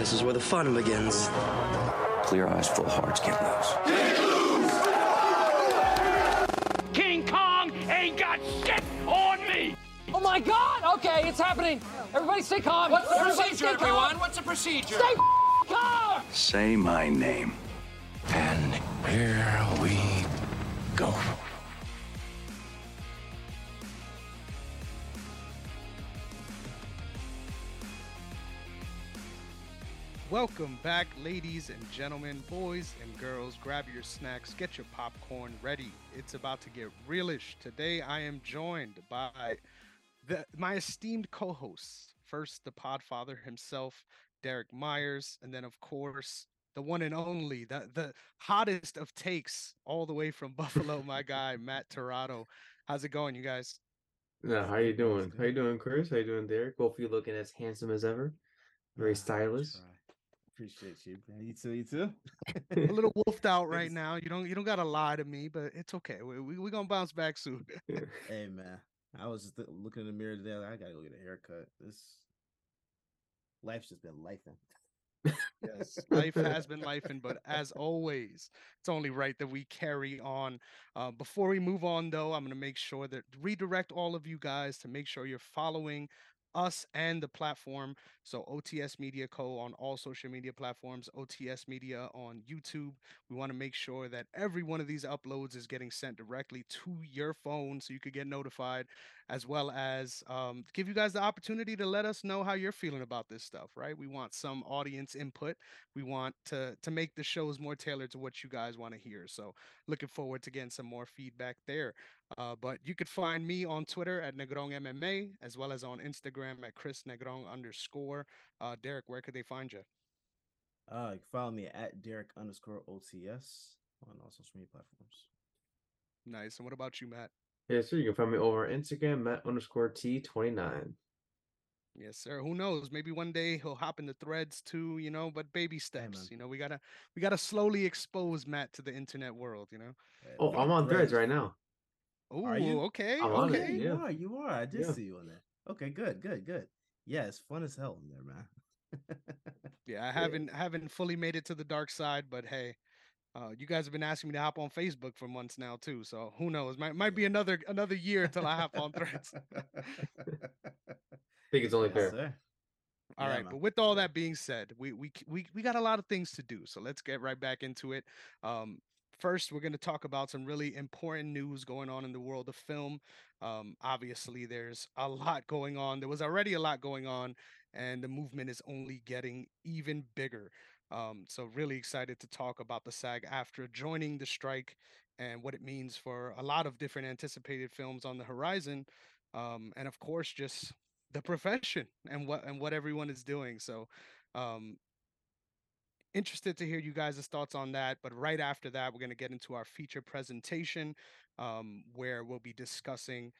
This is where the fun begins. Clear eyes, full hearts, get loose. King Kong ain't got shit on me! Oh my god! Okay, it's happening. Everybody stay calm. What's the Everybody procedure, stay calm. everyone? What's the procedure? Stay calm. Say my name. And here we go. Welcome back, ladies and gentlemen, boys and girls. Grab your snacks, get your popcorn ready. It's about to get realish. Today, I am joined by the, my esteemed co hosts. First, the podfather himself, Derrick Myers, and then, of course, the one and only, the, the hottest of takes, all the way from Buffalo, my guy, Matt Torado. How's it going, you guys? Yeah, how you doing? How you doing, Chris? How you doing, Derek? Both of you looking as handsome as ever. Very stylish. Appreciate you. man. You too. You too. a little wolfed out right now. You don't you don't gotta lie to me, but it's okay. We we we gonna bounce back soon. Hey man, I was just looking in the mirror today. like, I gotta go get a haircut. This life's just been lifing. yes, life has been lifing, but as always, it's only right that we carry on. Uh, before we move on, though, I'm gonna make sure that redirect all of you guys to make sure you're following us and the platform. So OTS Media Co. on all social media platforms, OTS Media on YouTube. We want to make sure that every one of these uploads is getting sent directly to your phone so you could get notified, as well as um, give you guys the opportunity to let us know how you're feeling about this stuff, right? We want some audience input. We want to to make the shows more tailored to what you guys want to hear. So looking forward to getting some more feedback there. Uh, but you could find me on Twitter at Negron MMA, as well as on Instagram at Chris Negron underscore. Uh, Derrick, where could they find you? Uh, you can follow me at Derrick underscore OTS on all social media platforms. Nice. And what about you, Matt? Yeah, so you can find me over on Instagram, Matt underscore T29. Yes, sir. Who knows? Maybe one day he'll hop into threads too, you know, but baby steps. you know, we gotta we gotta slowly expose Matt to the internet world, you know. Oh, I'm on threads right now. Oh, Are you? okay, I'm on it, okay. You are. You are. I did Yeah. see you on there. Okay, good, good, good. Yeah, it's fun as hell in there, man. Yeah, I haven't haven't fully made it to the dark side, but hey, uh, you guys have been asking me to hop on Facebook for months now too. So who knows? Might might be another another year until I hop on threads. I think it's only Yes, fair. sir. All Yeah, right, man. but with all that being said, we we we we got a lot of things to do, so let's get right back into it. Um, first, we're going to talk about some really important news going on in the world of film. Um, obviously, there's a lot going on. There was already a lot going on, and the movement is only getting even bigger. Um, so, really excited to talk about the SAG AFTRA joining the strike and what it means for a lot of different anticipated films on the horizon, um, and of course, just the profession and what and what everyone is doing. So um interested to hear you guys' thoughts on that. But right after that, we're going to get into our feature presentation um, where we'll be discussing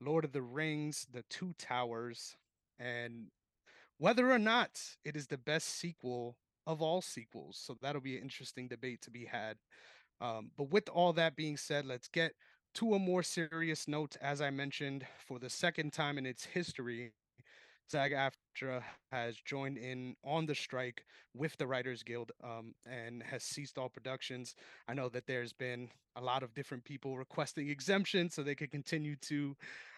Lord of the Rings, The Two Towers, and whether or not it is the best sequel of all sequels. So that'll be an interesting debate to be had. Um, but with all that being said, let's get to a more serious note. As I mentioned, for the second time in its history, SAG AFTRA has joined in on the strike with the Writers Guild um, and has ceased all productions. I know that there's been a lot of different people requesting exemptions so they can continue to.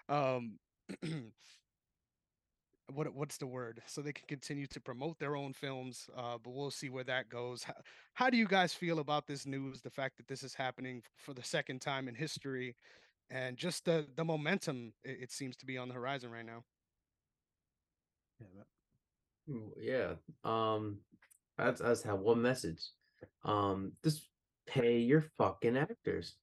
Um, what what's the word so they can continue to promote their own films uh, but we'll see where that goes how, how do you guys feel about this news the fact that this is happening for the second time in history and just the the momentum it, it seems to be on the horizon right now Yeah. Um, I just, have one message. Um, just pay your fucking actors.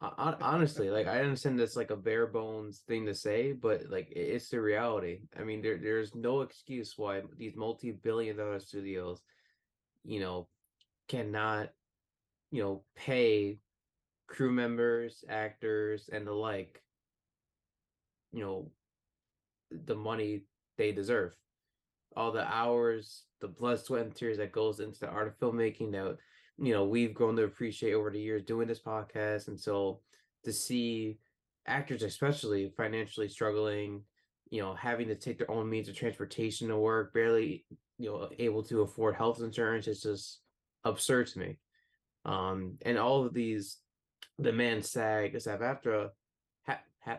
Hon- hon- Honestly, like I understand that's like a bare bones thing to say, but like it's the reality. I mean, there there's no excuse why these multi-billion dollar studios, you know, cannot, you know, pay crew members, actors, and the like, you know, the money they deserve all the hours, the blood, sweat, and tears that goes into the art of filmmaking that you know we've grown to appreciate over the years doing this podcast. And so to see actors, especially financially struggling, you know, having to take their own means of transportation to work, barely, you know, able to afford health insurance. It's just absurd to me. Um, and all of these the man SAG, SAG AFTRA, ha, ha,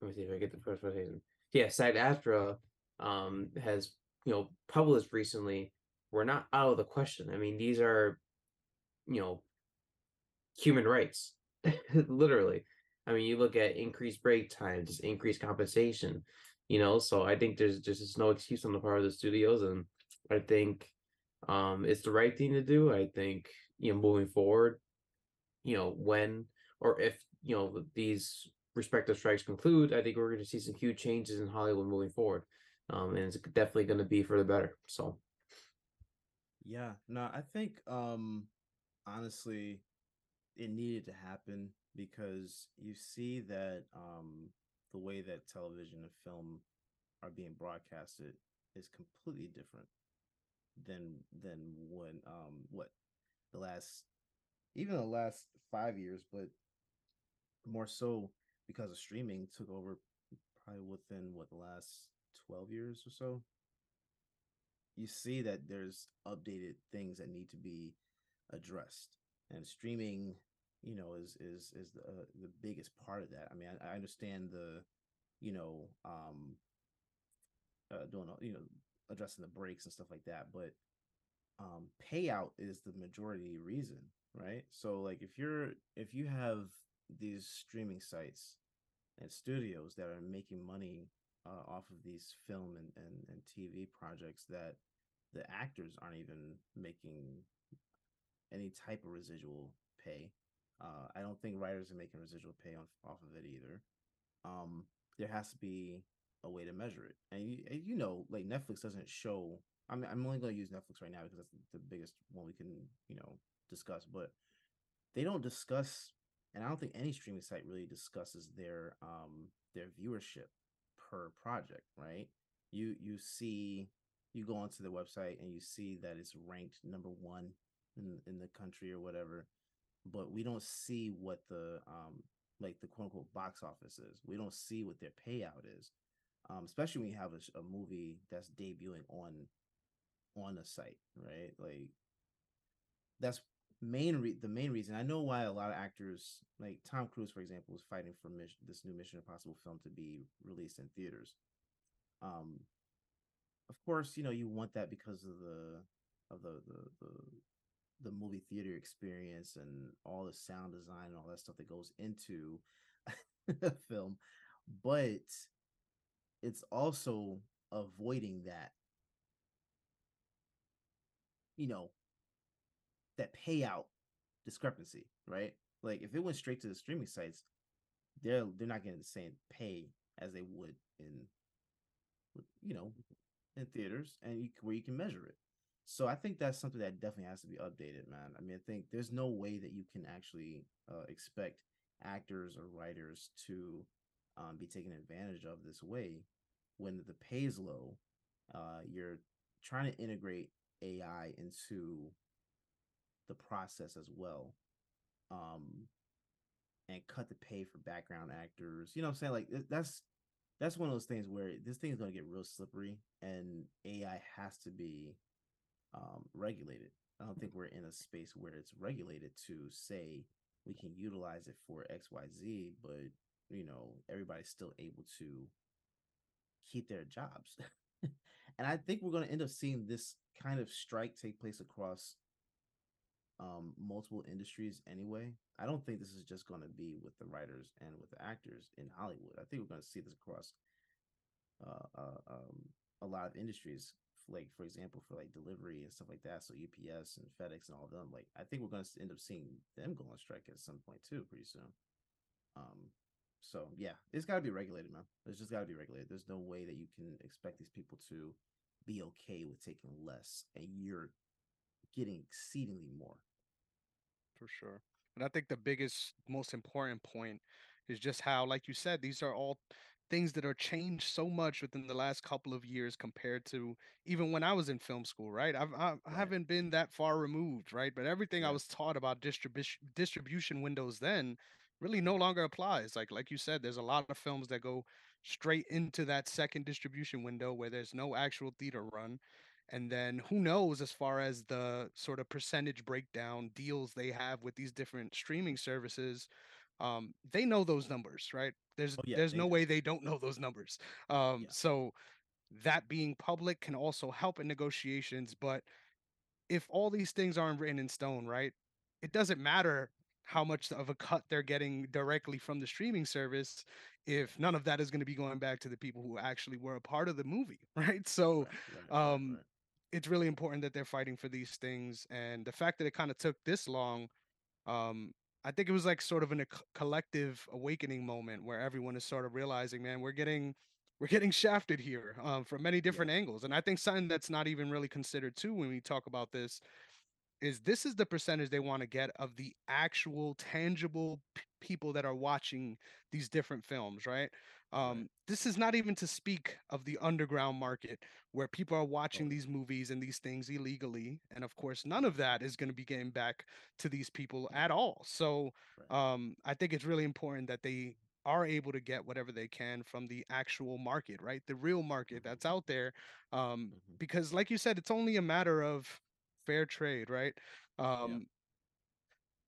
let me see if I get the first one. Yeah, SAG AFTRA um, has, you know, published recently. We're not out of the question. I mean, these are, you know, human rights, literally. I mean, you look at increased break times, increased compensation, you know. So I think there's just no excuse on the part of the studios, and I think um, it's the right thing to do. I think you know, moving forward, you know, when or if you know these respective strikes conclude, I think we're going to see some huge changes in Hollywood moving forward, um, and it's definitely going to be for the better. So, yeah, no, I think um, honestly, it needed to happen because you see that um, the way that television and film are being broadcasted is completely different than than when um what the last even the last five years, but more so because of streaming took over probably within what the last 12 years or so. You see that there's updated things that need to be addressed and streaming you know is is is the, uh, the biggest part of that. I mean I, I understand the you know um uh, doing you know addressing the breaks and stuff like that but um payout is the majority reason right? So like if you're if you have these streaming sites and studios that are making money uh, off of these film and, and, and tv projects that the actors aren't even making any type of residual pay uh, I don't think writers are making residual pay on, off of it either. Um, there has to be a way to measure it, and you, you know, like Netflix doesn't show. I mean, I'm only going to use Netflix right now because that's the biggest one we can, you know, discuss. But they don't discuss, and I don't think any streaming site really discusses their um their viewership per project, right? You you see, you go onto the website and you see that it's ranked number one in in the country or whatever but we don't see what the um like the quote unquote box office is. We don't see what their payout is, um, especially when you have a, a movie that's debuting on on a site, right? Like that's main re- the main reason. I know why a lot of actors, like Tom Cruise, for example, is fighting for mission, this new Mission Impossible film to be released in theaters. Um, of course, you know you want that because of the of the the, the the movie theater experience and all the sound design and all that stuff that goes into a film but it's also avoiding that you know that payout discrepancy right like if it went straight to the streaming sites they're they're not getting the same pay as they would in you know in theaters and you, where you can measure it so I think that's something that definitely has to be updated, man. I mean, I think there's no way that you can actually uh, expect actors or writers to um, be taken advantage of this way when the pay is low. Uh, you're trying to integrate AI into the process as well, um, and cut the pay for background actors. You know I'm saying? Like that's that's one of those things where this thing is going to get real slippery, and AI has to be um, regulated. I don't think we're in a space where it's regulated to say we can utilize it for X, Y, Z, but you know everybody's still able to keep their jobs. and I think we're going to end up seeing this kind of strike take place across um, multiple industries anyway. I don't think this is just going to be with the writers and with the actors in Hollywood. I think we're going to see this across uh, uh, um, a lot of industries like for example for like delivery and stuff like that so ups and fedex and all of them like i think we're going to end up seeing them go on strike at some point too pretty soon um so yeah it's got to be regulated man it's just got to be regulated there's no way that you can expect these people to be okay with taking less and you're getting exceedingly more for sure and i think the biggest most important point is just how like you said these are all things that are changed so much within the last couple of years compared to even when I was in film school, right? I've, I, I haven't been that far removed, right? But everything yeah. I was taught about distribution distribution windows then really no longer applies. Like like you said, there's a lot of films that go straight into that second distribution window where there's no actual theater run. And then who knows as far as the sort of percentage breakdown deals they have with these different streaming services. Um, they know those numbers, right? There's Oh, yeah, there's no do. way they don't know those numbers. Um, Yeah. so that being public can also help in negotiations, but if all these things aren't written in stone, right? It doesn't matter how much of a cut they're getting directly from the streaming service if none of that is going to be going back to the people who actually were a part of the movie, right? So Right, right, um, right. It's really important that they're fighting for these things and the fact that it kind of took this long um i think it was like sort of an, a collective awakening moment where everyone is sort of realizing man we're getting we're getting shafted here um, from many different angles and i think something that's not even really considered too when we talk about this is this is the percentage they want to get of the actual tangible p- people that are watching these different films right um this is not even to speak of the underground market where people are watching these movies and these things illegally and of course none of that is going to be getting back to these people at all. So um i think it's really important that they are able to get whatever they can from the actual market right? The real market Mhm. that's out there um Mhm. because like you said it's only a matter of fair trade right? Um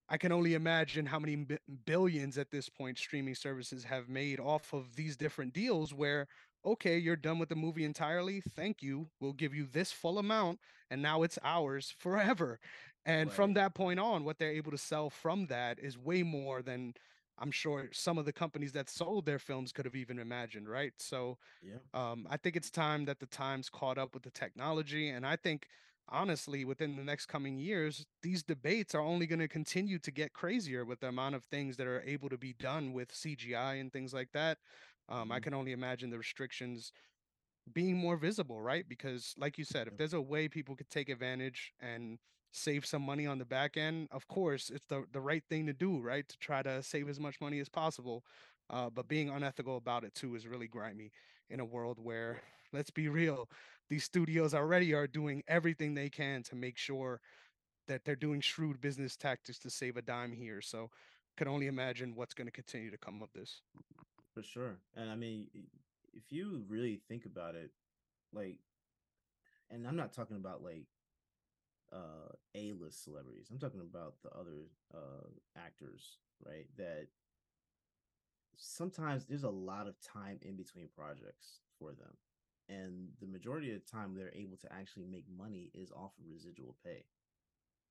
I can only imagine how many bi- billions at this point streaming services have made off of these different deals where okay you're done with the movie entirely thank you we'll give you this full amount and now it's ours forever and from that point on what they're able to sell from that is way more than i'm sure some of the companies that sold their films could have even imagined right so Yeah. um, I think it's time that the times caught up with the technology. And I think, honestly, within the next coming years, these debates are only going to continue to get crazier with the amount of things that are able to be done with CGI and things like that. Um, I Mhm. can only imagine the restrictions being more visible, right? Because, like you said, if there's a way people could take advantage and save some money on the back end, of course, it's the, the right thing to do, right? To try to save as much money as possible. Uh, but being unethical about it too is really grimy in a world where, let's be real, these studios already are doing everything they can to make sure that they're doing shrewd business tactics to save a dime here. So, can only imagine what's going to continue to come of this. For sure. And I mean, if you really think about it, like, and I'm not talking about like uh A-list celebrities. I'm talking about the other uh actors, right? That sometimes there's a lot of time in between projects for them. And the majority of the time they're able to actually make money is off of residual pay.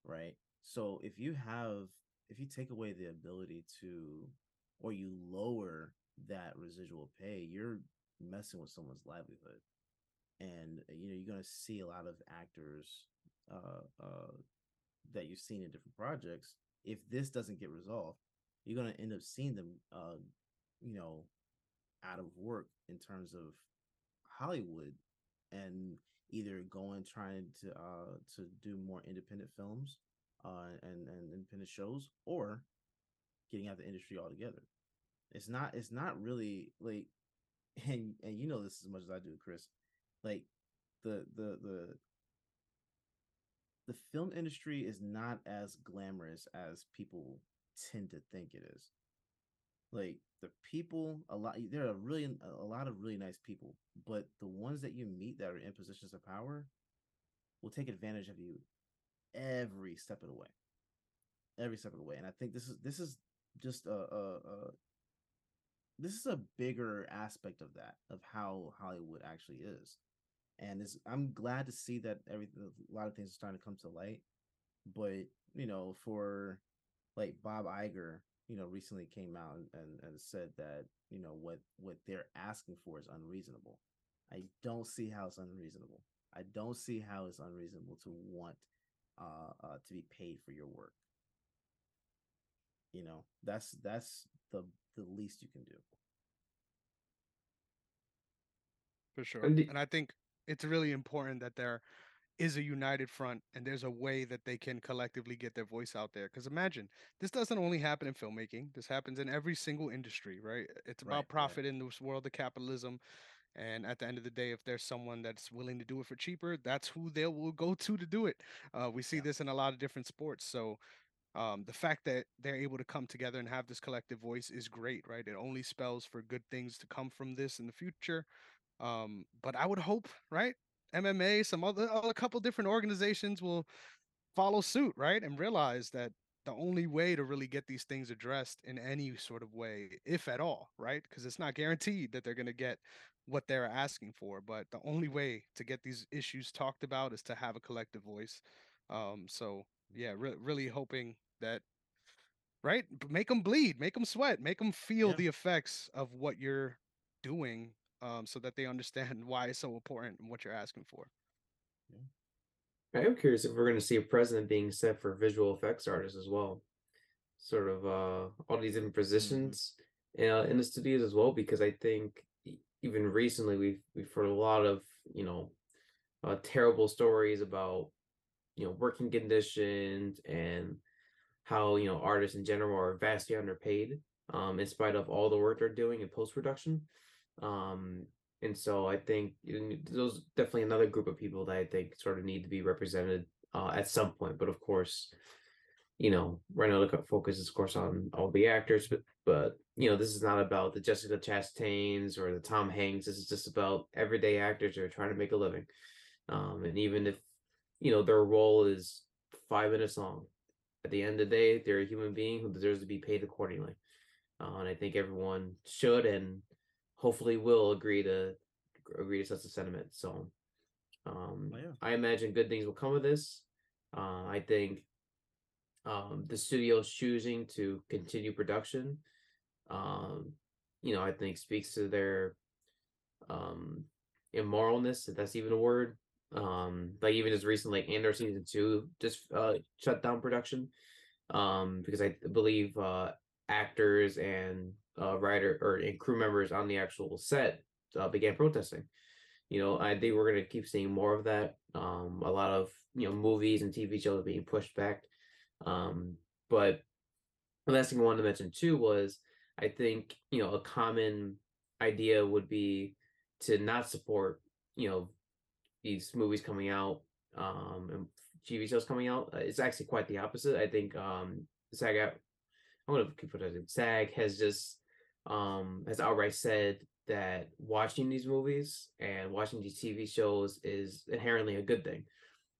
Right? So if you have if you take away the ability to or you lower that residual pay, you're messing with someone's livelihood. And uh, you know, you're gonna see a lot of actors uh uh that you've seen in different projects. If this doesn't get resolved, you're gonna end up seeing them uh, you know, out of work in terms of Hollywood and either going trying to uh to do more independent films uh and, and independent shows or getting out of the industry altogether. It's not it's not really like and and you know this as much as I do, Chris. Like the the the the film industry is not as glamorous as people tend to think it is. Like the people, a lot there are really a lot of really nice people, but the ones that you meet that are in positions of power will take advantage of you every step of the way. Every step of the way. And I think this is this is just a, a, a this is a bigger aspect of that of how Hollywood actually is. And it's, I'm glad to see that everything a lot of things are starting to come to light. But you know, for like Bob Iger, you know, recently came out and, and, and said that, you know, what what they're asking for is unreasonable. I don't see how it's unreasonable. I don't see how it's unreasonable to want uh, uh to be paid for your work. You know, that's that's the the least you can do. For sure. And the- And I think it's really important that there is a united front and there's a way that they can collectively get their voice out there. Because imagine this doesn't only happen in filmmaking, this happens in every single industry, right? It's about right. profit in this world of capitalism. And at the end of the day, if there's someone that's willing to do it for cheaper, that's who they will go to to do it. Uh, we see Yeah. this in a lot of different sports. So um, the fact that they're able to come together and have this collective voice is great, right? It only spells for good things to come from this in the future. Um, but I would hope, right? MMA, some other, a couple different organizations will follow suit, right? And realize that the only way to really get these things addressed in any sort of way, if at all, right? Because it's not guaranteed that they're going to get what they're asking for, but the only way to get these issues talked about is to have a collective voice. Um, so yeah, re- really hoping that right, make them bleed, make them sweat, make them feel Yeah. the effects of what you're doing, um, so that they understand why it's so important and what you're asking for. I am curious if we're going to see a precedent being set for visual effects artists as well. Sort of uh, all these different positions uh, in the studios as well, because I think even recently we've we've heard a lot of you know uh, terrible stories about you know working conditions and how you know artists in general are vastly underpaid um, in spite of all the work they're doing in post production. Um, and so I think those definitely another group of people that I think sort of need to be represented uh, at some point. But of course, you know, right now the focus is of course on all the actors, but but you know, this is not about the Jessica Chastains or the Tom Hanks. This is just about everyday actors who are trying to make a living. Um, and even if you know their role is five minutes long, at the end of the day, they're a human being who deserves to be paid accordingly. Uh, and I think everyone should and hopefully will agree to agree to such a sentiment. So um Oh, yeah. I imagine good things will come of this. Uh, I think um the studio's choosing to continue production um you know I think speaks to their um immoralness if that's even a word um like even as recently like Andor season two just uh shut down production um because I believe uh actors and uh writer or and crew members on the actual set uh, began protesting you know I think we're gonna keep seeing more of that um a lot of you know movies and TV shows being pushed back um but the last thing I wanted to mention too was I think you know a common idea would be to not support you know these movies coming out um and TV shows coming out. Uh, It's actually quite the opposite. I think um SAG I'm gonna keep it as it. SAG has just um has outright said that watching these movies and watching these TV shows is inherently a good thing.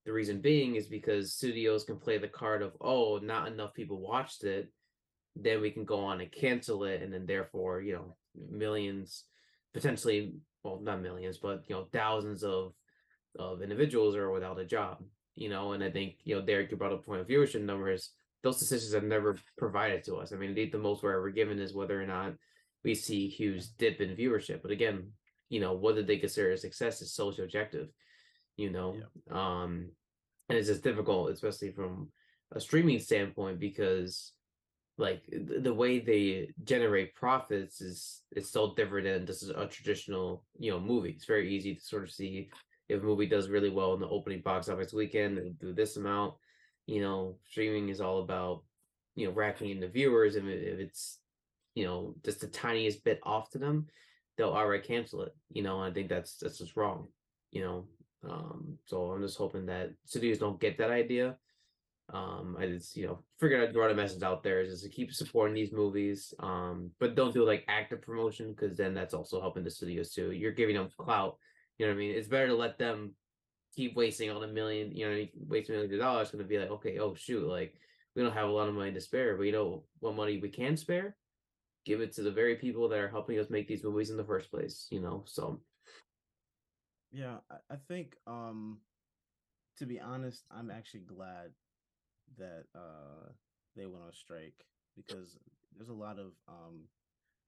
The reason being is because studios can play the card of oh not enough people watched it, then we can go on and cancel it, and then therefore you know millions, potentially well not millions but you know thousands of of individuals are without a job. You know, and I think you know Derrick you brought up point of viewership numbers. Those decisions are never provided to us. I mean, the most we're ever given is whether or not we see huge dip in viewership. But again, you know, whether they consider a success is so subjective. You know, um, and it's just difficult, especially from a streaming standpoint, because like the, the way they generate profits is it's so different than this is a traditional you know movie. It's very easy to sort of see if a movie does really well in the opening box office weekend and do this amount. You know, streaming is all about you know racking in the viewers, and if it's you know just the tiniest bit off to them, they'll outright cancel it. You know, I think that's that's just wrong. You know, um, so I'm just hoping that studios don't get that idea. Um, I just you know figured I'd throw a message out there is just to keep supporting these movies. Um, but don't do like active promotion because then that's also helping the studios too. You're giving them clout. You know what I mean? It's better to let them keep wasting all the million, you know, wasting millions of dollars. Going to be like, okay, oh shoot, like we don't have a lot of money to spare, but you know what money we can spare? Give it to the very people that are helping us make these movies in the first place. You know, so Yeah, I, think um to be honest, I'm actually glad that uh they went on strike because there's a lot of um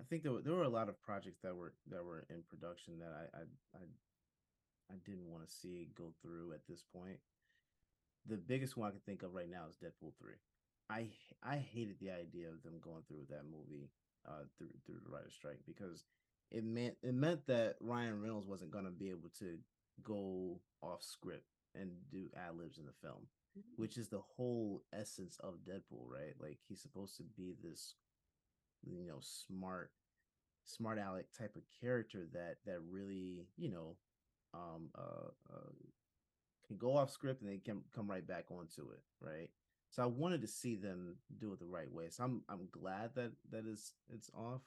I think there were, there were a lot of projects that were that were in production that I I I, I didn't want to see go through at this point. The biggest one I can think of right now is Deadpool 3. I I hated the idea of them going through that movie uh through through the writer's strike because it meant it meant that Ryan Reynolds wasn't gonna be able to go off script and do ad libs in the film, which is the whole essence of Deadpool, right? Like he's supposed to be this, you know, smart, smart aleck type of character that that really, you know, um, uh, uh can go off script and then can come right back onto it, right? So I wanted to see them do it the right way. So I'm I'm glad that that is it's off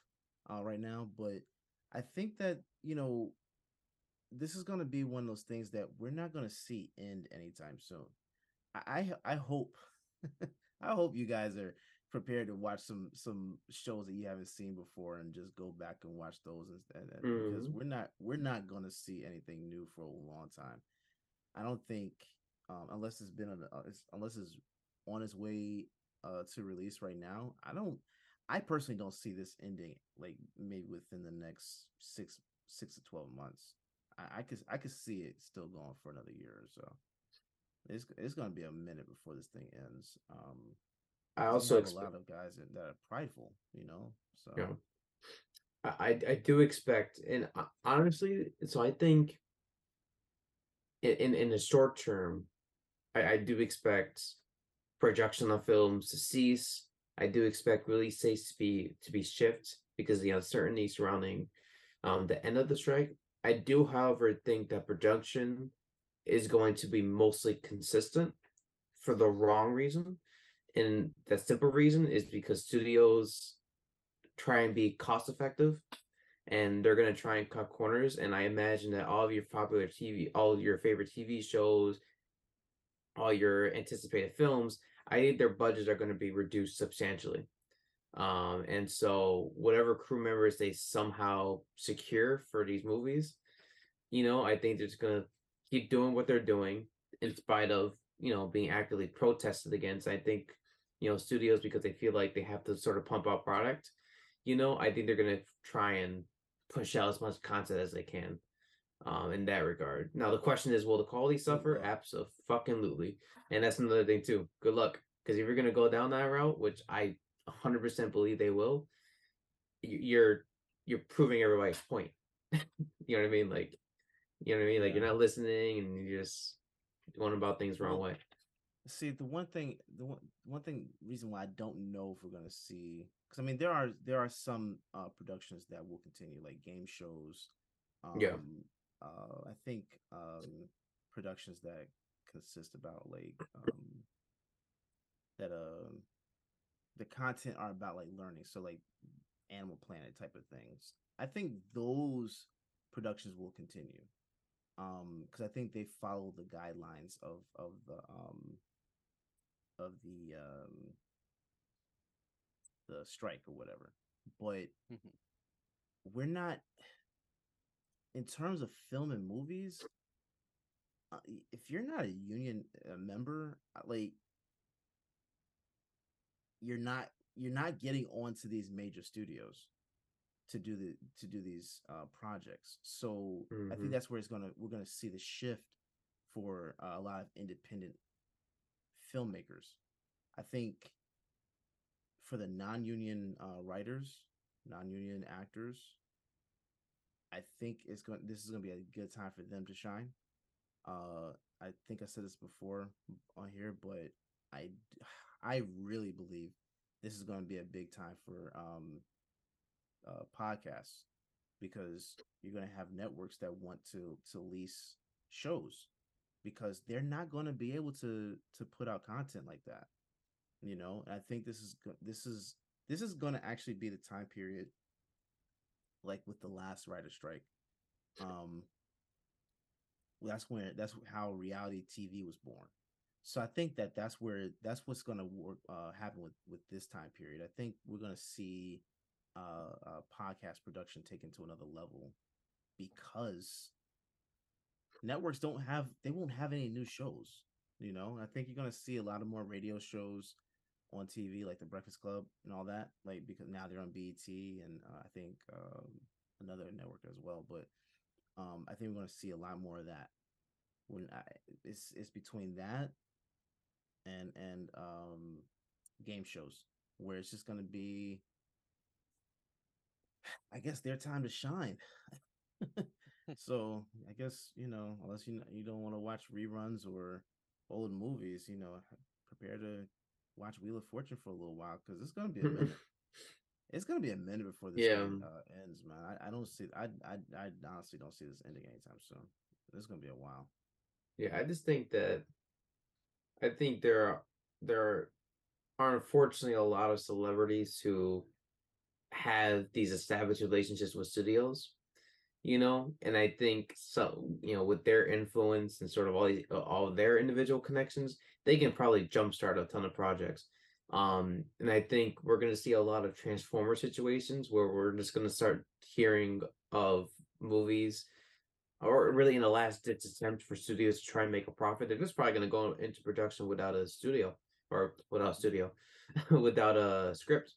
uh, right now, but I think that you know this is going to be one of those things that we're not going to see end anytime soon. I I, I hope I hope you guys are prepared to watch some some shows that you haven't seen before and just go back and watch those instead because Mhm. we're not we're not going to see anything new for a long time. I don't think um, unless it's been a, uh, it's, unless it's on its way uh, to release right now. I don't. I personally don't see this ending like maybe within the next six six to twelve months. I, I could I could see it still going for another year or so. It's it's going to be a minute before this thing ends. Um, I also expect, a lot of guys that, that are prideful, you know. So Yeah. I I do expect, and uh, honestly, so I think in in, in the short term, I, I do expect production of films to cease. I do expect release dates to be to be shift because of the uncertainty surrounding um the end of the strike. I do, however, think that production is going to be mostly consistent for the wrong reason. And the simple reason is because studios try and be cost effective and they're going to try and cut corners. And I imagine that all of your popular TV, all of your favorite TV shows, all your anticipated films, I think their budgets are going to be reduced substantially. Um, and so whatever crew members they somehow secure for these movies, you know, I think they're just gonna keep doing what they're doing in spite of, you know, being actively protested against. I think, you know, studios because they feel like they have to sort of pump out product, you know, I think they're gonna try and push out as much content as they can. Um, in that regard. Now the question is, will the quality suffer? Absolutely. And that's another thing too. Good luck. Because if you're gonna go down that route, which I 100% believe they will, you're you're proving everybody's point. you know what I mean? Like, you know what I mean? Like you're not listening and you're just going about things the wrong way. See, the one thing, the one, one thing, reason why I don't know if we're gonna see, because I mean, there are there are some uh productions that will continue, like game shows. Um, Yeah. Uh, I think um productions that consist about like um that um the content are about like learning, so like Animal Planet type of things. I think those productions will continue um because i think they follow the guidelines of of the um of the um the strike or whatever but Mhm. we're not in terms of film and movies uh, if you're not a union uh, member uh, like you're not you're not getting onto these major studios to do the to do these uh projects so i Mhm. think that's where it's gonna we're gonna see the shift for uh, a lot of independent filmmakers i think for the non-union uh writers non-union actors i think it's going this is going to be a good time for them to shine. Uh i think i said this before on here but I, I really believe this is going to be a big time for um uh podcasts because you're going to have networks that want to to lease shows because they're not going to be able to to put out content like that you know? And i think this is this is this is going to actually be the time period like with the last writer strike um that's when that's how reality tv was born. So i think that that's where that's what's going to work uh happen with with this time period. I think we're going to see uh, uh podcast production taken to another level because networks don't have they won't have any new shows you know? I think you're going to see a lot of more radio shows on tv like the breakfast club and all that like because now they're on bet and uh, i think um, another network as well but um i think we're going to see a lot more of that when I, it's it's between that and and um game shows where it's just going to be i guess their time to shine. So i guess you know unless you you don't want to watch reruns or old movies you know prepare to watch wheel of fortune for a little while because it's going to be a minute. It's going to be a minute before this Yeah. thing, uh, ends man. I, I don't see I, I i honestly don't see this ending anytime soon. It's going to be a while. Yeah, I just think that I think there are there are unfortunately a lot of celebrities who have these established relationships with studios you know and i think so you know with their influence and sort of all these all their individual connections they can probably jumpstart a ton of projects um and i think we're going to see a lot of transformer situations where we're just going to start hearing of movies or really in a last ditch attempt for studios to try and make a profit they're just probably going to go into production without a studio or without a studio without a script.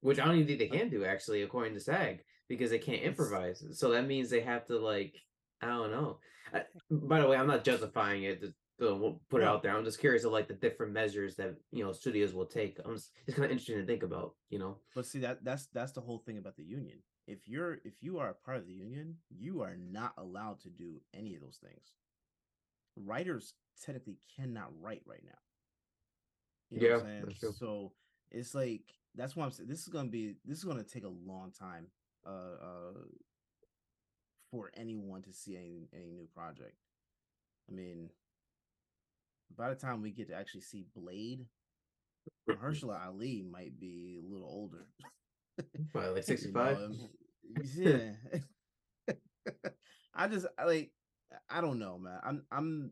Which i don't even think they can do actually according to sag because they can't improvise. So that means they have to like I don't know. I, by the way, I'm not justifying it. To, to put it out there. I'm just curious of like the different measures that you know studios will take. I'm just, it's kind of interesting to think about. You know. But see that that's that's the whole thing about the union. If you're if you are a part of the union, you are not allowed to do any of those things. Writers technically cannot write right now. You know yeah, what I'm saying? So it's like that's why I'm saying this is gonna be this is gonna take a long time uh, uh, for anyone to see any any new project. I mean, by the time we get to actually see Blade, Mahershala Ali might be a little older. Probably like sixty five. You know, yeah. I just like I don't know, man. I'm I'm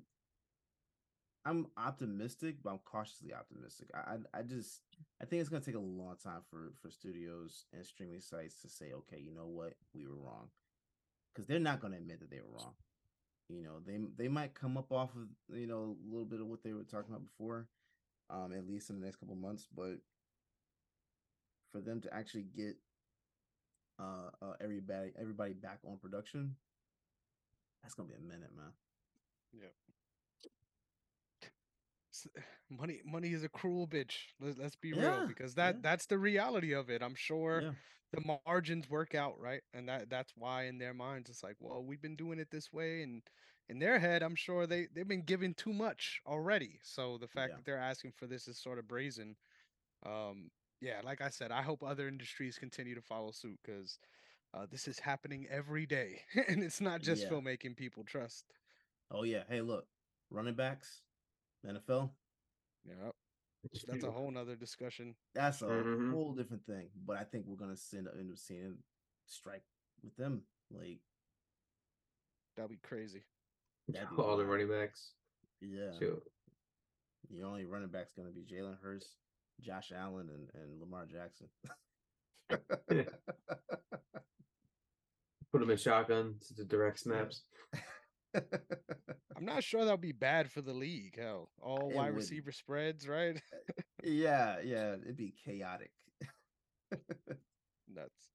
I'm optimistic, but I'm cautiously optimistic. I, I, just I think it's gonna take a long time for for studios and streaming sites to say, okay, you know what, we were wrong, because they're not gonna admit that they were wrong. You know, they they might come up off of you know a little bit of what they were talking about before, um, at least in the next couple months, but for them to actually get uh, uh everybody everybody back on production, that's gonna be a minute, man. Yeah money money is a cruel bitch Let, us be yeah, real because that yeah. that's the reality of it i'm sure yeah. the margins work out right and that that's why in their minds it's like well we've been doing it this way and in their head i'm sure they they've been given too much already so the fact that they're asking for this is sort of brazen um yeah like i said i hope other industries continue to follow suit because uh, this is happening every day and it's not just filmmaking people trust oh yeah hey look running backs NFL. Yeah. That's a whole nother discussion. That's a mm-hmm. whole different thing. But I think we're gonna send end up seeing strike with them. Like that'd be crazy. That'd be All the running backs. Yeah. Sure. The only running back's gonna be Jalen Hurts, Josh Allen, and, and Lamar Jackson. Put them in shotgun to the direct snaps. I'm not sure that'll be bad for the league. Hell, all it wide would. receiver spreads, right? yeah, yeah, it'd be chaotic. Nuts.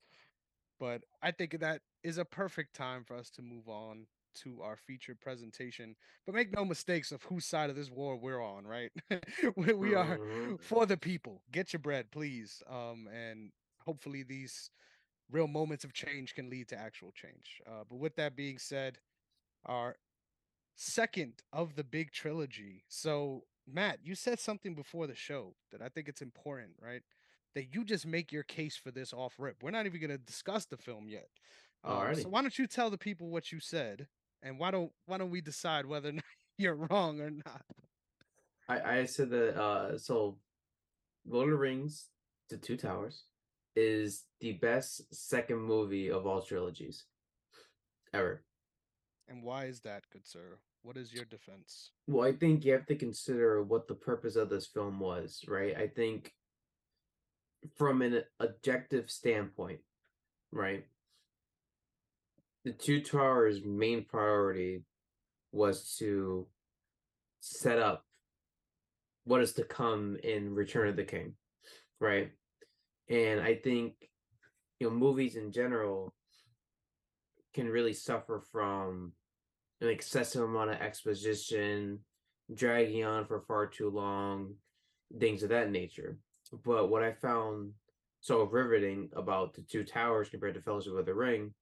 But I think that is a perfect time for us to move on to our featured presentation. But make no mistakes of whose side of this war we're on, right? we are mm-hmm. for the people. Get your bread, please. Um, and hopefully these real moments of change can lead to actual change. Uh, but with that being said, our second of the big trilogy. So, Matt, you said something before the show that I think it's important, right? That you just make your case for this off rip. We're not even going to discuss the film yet. Um, so why don't you tell the people what you said, and why don't why don't we decide whether you're wrong or not? I I said that uh so, Lord of the Rings, The Two Towers, is the best second movie of all trilogies ever. And why is that, good sir? What is your defense? Well, I think you have to consider what the purpose of this film was, right? I think from an objective standpoint, right? The Two Towers' main priority was to set up what is to come in Return of the King, right? And I think, you know, movies in general can really suffer from an excessive amount of exposition, dragging on for far too long, things of that nature. But what I found so riveting about the two towers compared to Fellowship of the Ring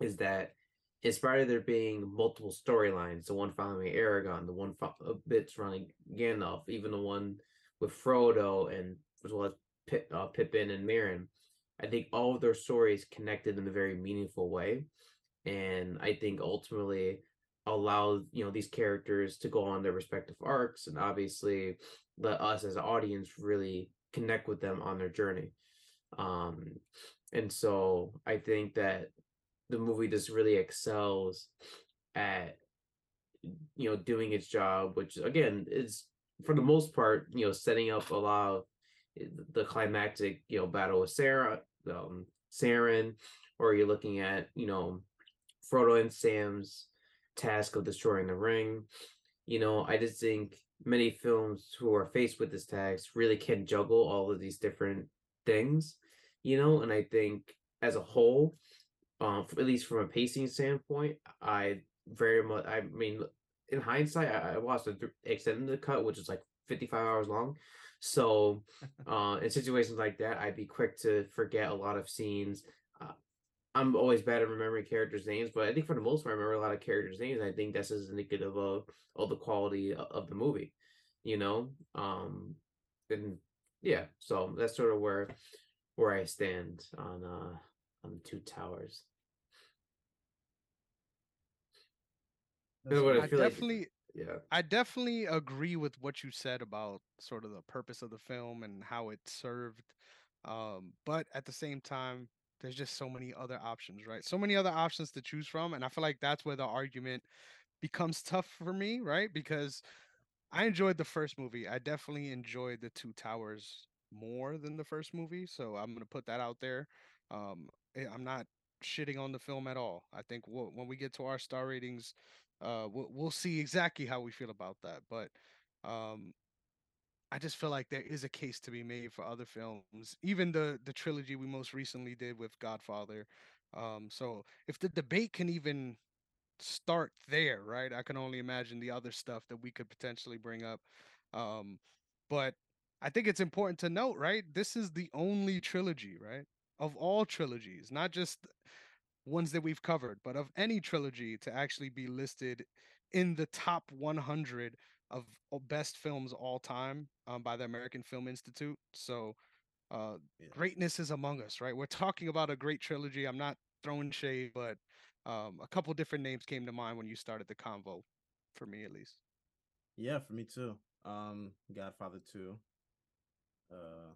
is that in spite of there being multiple storylines, the one following Aragorn, the one fo- uh, bits running Gandalf, even the one with Frodo, and as well as Pip, uh, Pippin and Merry, I think all of their stories connected in a very meaningful way. And I think ultimately allow you know these characters to go on their respective arcs and obviously let us as an audience really connect with them on their journey. Um and so i think that the movie just really excels at you know doing its job which again is for the most part you know setting up a lot of eh, the climactic you know battle with sarah um Sauron, or you're looking at you know frodo and sam's task of destroying the ring. You know i just think many films who are faced with this task really can juggle all of these different things you know and i think as a whole um at least from a pacing standpoint i very much i mean in hindsight i, I watched the extended cut which is like 55 hours long. So uh in situations like that i'd be quick to forget a lot of scenes uh, i'm always bad at remembering characters names but i think for the most part i remember a lot of characters names i think that's as indicative of of the quality of, the movie you know um and yeah so that's sort of where where i stand on uh on the two towers what I feel like- definitely yeah I definitely agree with what you said about sort of the purpose of the film and how it served. Um, but at the same time, there's just so many other options, right? So many other options to choose from. And I feel like that's where the argument becomes tough for me, right? Because I enjoyed the first movie. I definitely enjoyed the Two Towers more than the first movie. So I'm gonna put that out there. Um, eh, I'm not shitting on the film at all. I think wh- when we get to our star ratings, uh, we'll, we'll see exactly how we feel about that. But um, I just feel like there is a case to be made for other films, even the the trilogy we most recently did with Godfather. Um, so if the debate can even start there, right? I can only imagine the other stuff that we could potentially bring up. Um, but I think it's important to note, right? This is the only trilogy, right? Of all trilogies, not just ones that we've covered, but of any trilogy to actually be listed in the top 100 of best films all time um, by the American Film Institute. So uh, Yeah. greatness is among us, right? We're talking about a great trilogy. I'm not throwing shade, but um, a couple different names came to mind when you started the convo, for me at least. Yeah, for me too. Um, Godfather two. Uh,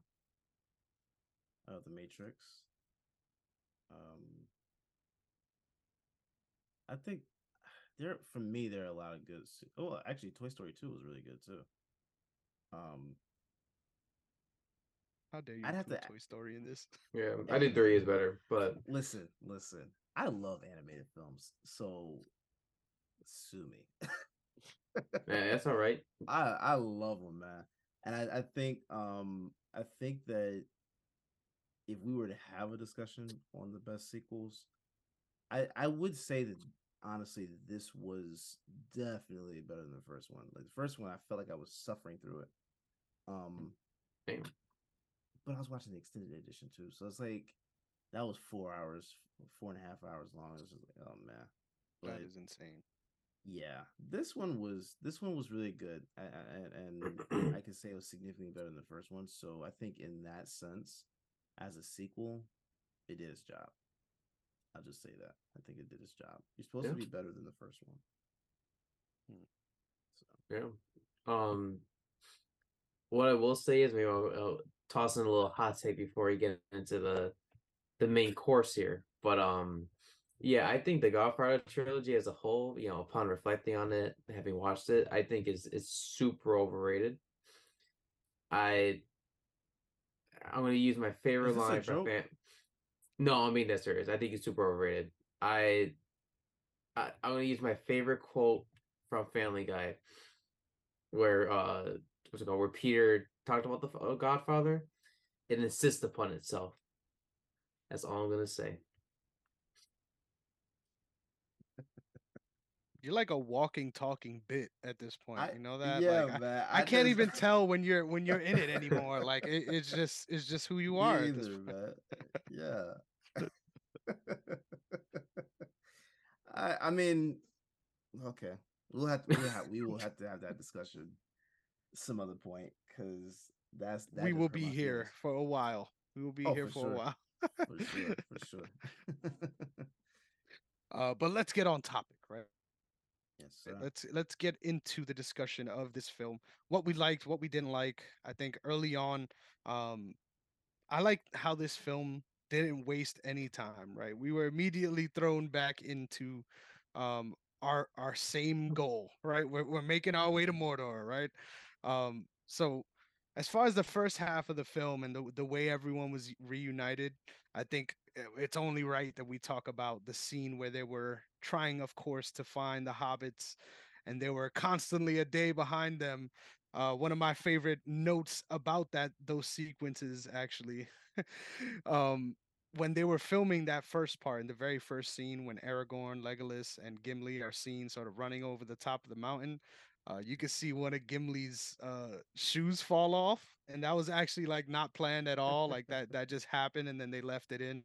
uh The Matrix. Um, I think there for me there are a lot of good. se- Oh, actually, Toy Story two was really good too. Um, How dare you I'd have to Toy Story in this? yeah i think three is better but listen, listen. I love animated films, so sue me. yeah, that's all right I I love them, man. And I, I think um I think that if we were to have a discussion on the best sequels, I I would say that honestly this was definitely better than the first one. Like the first one, I felt like I was suffering through it. Um, Same. but I was watching the extended edition too, so it's like that was four hours, four and a half hours long. It was just like, oh man, That But- is insane. yeah, this one was this one was really good, and and I can say it was significantly better than the first one. So I think in that sense, as a sequel, it did its job. I'll just say that I think it did its job. You're supposed Yeah. to be better than the first one. So Yeah. Um, what I will say is maybe I'll, I'll toss in a little hot take before we get into the the main course here. But um, yeah, I think the Godfather trilogy as a whole, you know, upon reflecting on it, having watched it, I think is is super overrated. I I'm gonna use my favorite Is this a line from joke? fan. No, I mean that serious. I think he's super overrated. I, I I'm gonna use my favorite quote from Family Guy, where uh, what's it called? Where Peter talked about the uh, Godfather, it insists upon itself. That's all I'm gonna say. You're like a walking, talking bit at this point. I- you know that? yeah, like, I- man. I, can't just- even tell when you're when you're in it anymore. Like it, it's just it's just who you are. either. Yeah. I I mean, okay, we'll have to, we'll have, we will have to have that discussion some other point because that's that we will be here feelings. for a while. We will be Oh, here for sure. a while. for sure, for sure. Uh, but let's get on topic, right? Yes, sir. let's let's get into the discussion of this film. What we liked, what we didn't like. I think early on, um, I like how this film didn't waste any time. Right, we were immediately thrown back into um, our our same goal. Right, we're we're making our way to Mordor. Right, um, so as far as the first half of the film and the the way everyone was reunited, I think uh, it's only right that we talk about the scene where they were trying, of course, to find the hobbits, and they were constantly a day behind them. Uh, one of my favorite notes about that those sequences actually, um, when they were filming that first part in the very first scene when Aragorn, Legolas, and Gimli are seen sort of running over the top of the mountain, uh, you can see one of Gimli's uh, shoes fall off, and that was actually like not planned at all. Like that that just happened, and then they left it in.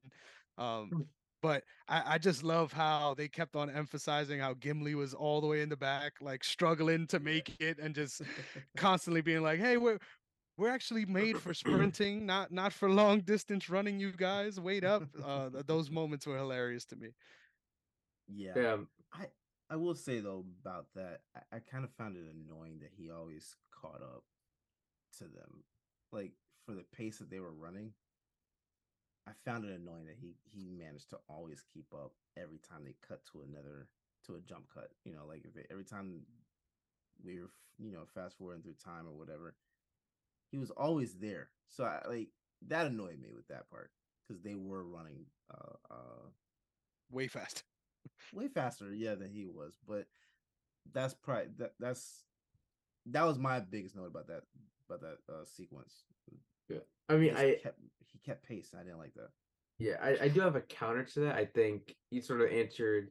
Um, but I, I just love how they kept on emphasizing how Gimli was all the way in the back, like struggling to make it, and just constantly being like, "Hey, we're we're actually made for sprinting, not not for long distance running. You guys, wait up." Uh, those moments were hilarious to me. Yeah. Yeah, I I will say though about that, I, I kind of found it annoying that he always caught up to them, like for the pace that they were running. I found it annoying that he he managed to always keep up every time they cut to another to a jump cut. You know, like if they, every time we were you know fast forwarding through time or whatever, he was always there. So I like that annoyed me with that part because they were running uh uh Way fast. way faster, yeah, than he was. But that's probably that that's that was my biggest note about that about that uh sequence. yeah. I mean, I kept he kept pace. I didn't like that. Yeah, I, I do have a counter to that. I think you sort of answered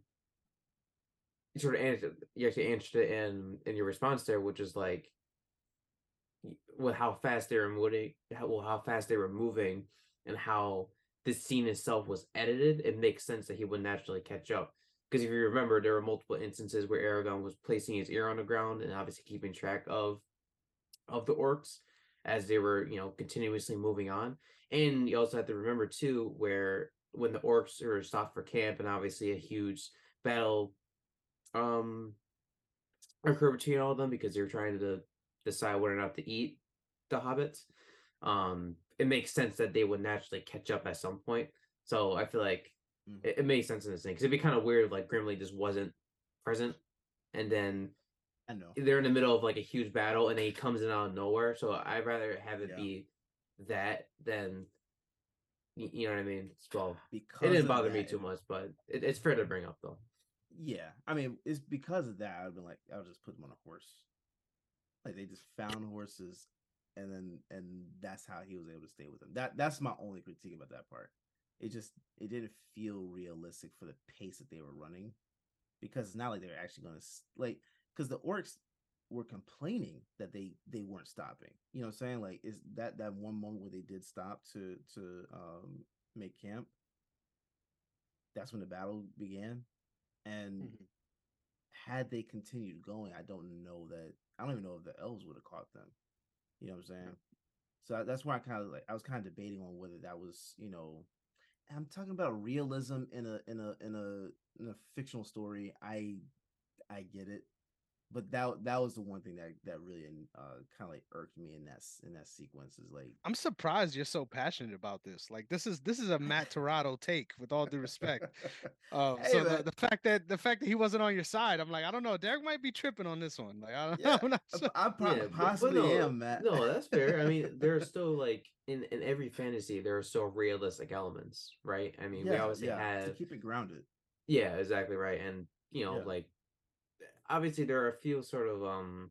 you sort of answered you actually answered it in in your response there, which is like y- with how fast they were moving how well how fast they were moving and how this scene itself was edited, it makes sense that he would naturally catch up. Because if you remember, there were multiple instances where Aragorn was placing his ear on the ground and obviously keeping track of of the orcs as they were, you know, continuously moving on. And you also have to remember too, where when the orcs were stopped for camp and obviously a huge battle um occurred between all of them because they were trying to decide whether or not to eat the hobbits. Um, it makes sense that they would naturally catch up at some point. So I feel like Mhm. it, it makes sense in this thing because it'd be kind of weird if like Grimly just wasn't present and then I know. they're in the middle of like a huge battle and then he comes in out of nowhere. So I'd rather have it Yeah. be that than you know what I mean. So Because it didn't bother me too much, but it, it's fair to bring up though. Yeah, I mean, it's because of that. I've been like, I'll just put them on a horse. Like they just found horses, and then and that's how he was able to stay with them. That that's my only critique about that part. It just it didn't feel realistic for the pace that they were running, because it's not like they were actually going to like because the orcs were complaining that they they weren't stopping. You know what I'm saying? Like is that that one moment where they did stop to to um make camp? That's when the battle began, and Mhm. had they continued going, I don't know that I don't even know if the elves would have caught them. You know what I'm saying? So that's why I kind of like I was kind of debating on whether that was you know I'm talking about realism in a in a in a in a fictional story. I I get it, but that that was the one thing that that really uh kind of like irked me in that in that sequence is like I'm surprised you're so passionate about this. Like this is this is a Matt Torado take, with all due respect. Um, Hey, so the, the fact that the fact that he wasn't on your side, I'm like, I don't know. Derrick might be tripping on this one. Like, I don't, Yeah, I'm not I- sure. I, pro- but- but possibly no, am, Matt. No, that's fair. I mean, there are still like in in every fantasy there are still realistic elements, right? I mean, we obviously to have keep it grounded. Yeah, exactly right. And you know, Yeah. like obviously there are a few sort of um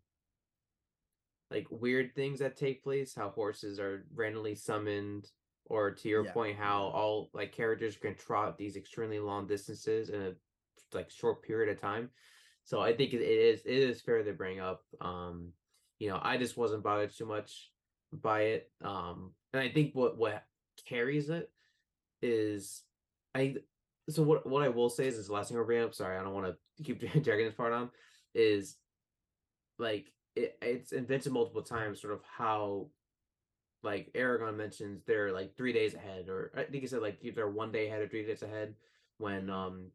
like weird things that take place, how horses are randomly summoned, or to your Yeah, point, how all like characters can trot these extremely long distances in a like short period of time. So I think it is it is fair to bring up. Um, you know, I just wasn't bothered too much by it. Um, and I think what what carries it is I so what what I will say is, is the last thing I'll bring up. Sorry, I don't want to keep dragging this part on. Is like it, it's invented multiple times, sort of how like Aragorn mentions they're like three days ahead, or I think he said like they're one day ahead or three days ahead. When um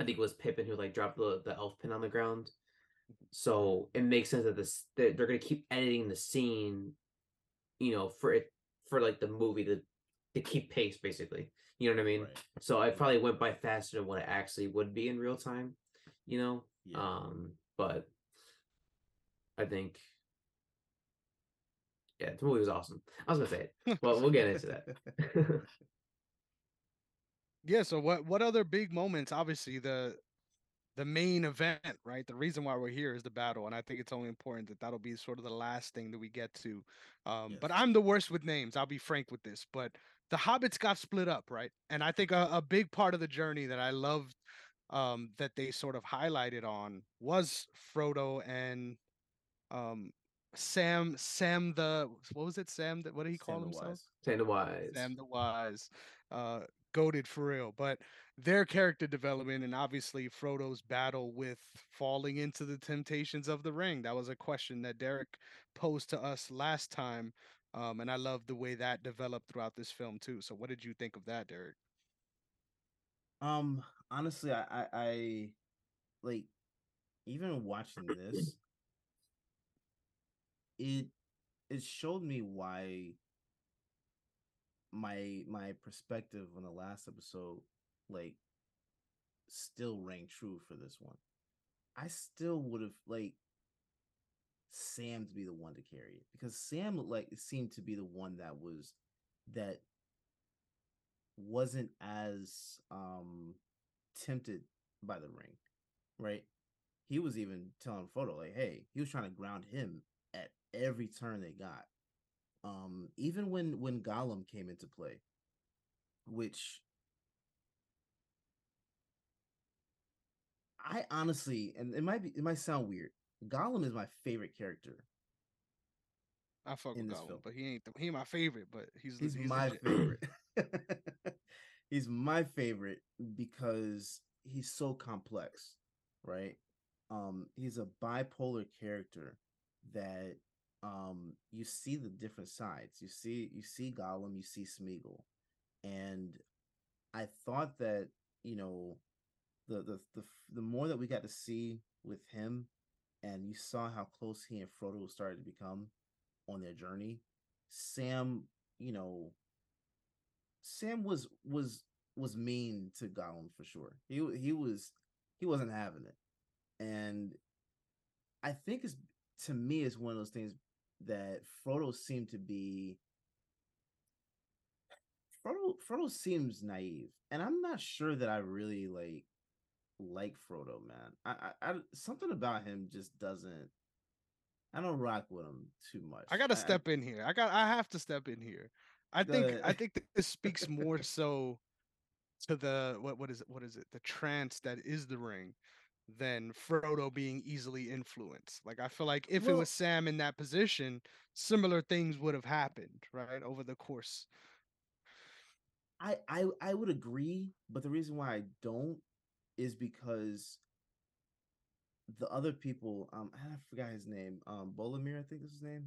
I think it was Pippin who like dropped the the elf pin on the ground. So it makes sense that this that they're gonna keep editing the scene, you know, for it for like the movie to to keep pace, basically. You know what I mean? Right. So I probably went by faster than what it actually would be in real time, you know. Yeah. Um, but I think yeah, the movie was awesome. I was gonna say it, Well, we'll get into that. Yeah. So what what other big moments? Obviously the the main event, right? The reason why we're here is the battle, and I think it's only important that that'll be sort of the last thing that we get to. Um, But I'm the worst with names. I'll be frank with this. But the hobbits got split up, right? And I think a, a big part of the journey that I loved um, that they sort of highlighted on was Frodo and um, Sam. Sam the what was it? Sam the what did he call Sam the himself? Wise. Saying the wise. Sam the Wise, uh, goaded for real. But their character development and obviously Frodo's battle with falling into the temptations of the ring. That was a question that Derrick posed to us last time. Um, and I love the way that developed throughout this film too. So what did you think of that, Derrick? Um, honestly, I, I, I like even watching this, it it showed me why my my perspective on the last episode like still rang true for this one. I still would have like Sam to be the one to carry it because Sam like seemed to be the one that was that wasn't as um tempted by the ring, right? He was even telling Frodo like, "Hey," he was trying to ground him at every turn they got. Um, even when when Gollum came into play, which I honestly, and it might be, it might sound weird. Gollum is my favorite character. I fuck with this Gollum, film. but he ain't the, he ain't my favorite, but he's He's, he's my legit. favorite. he's my favorite because he's so complex, right? Um, he's a bipolar character that um you see the different sides. You see you see Gollum, you see Smeagol. And I thought that, you know, the the the the more that we got to see with him and you saw how close he and Frodo started to become on their journey, Sam, you know, Sam was was was mean to Gollum for sure. He he was he wasn't having it, and I think it's to me it's one of those things that Frodo seemed to be. Frodo Frodo seems naive, and I'm not sure that I really like like Frodo, man. I, I, I something about him just doesn't. I don't rock with him too much. I gotta step in here. I got I have to step in here. I think I think this speaks more so to the what what is it what is it the trance that is the ring than Frodo being easily influenced. Like I feel like if it was Sam in that position, similar things would have happened, right? Over the course. I I I would agree, but the reason why I don't is because the other people, um, I forgot his name, um, Bolomir, I think is his name,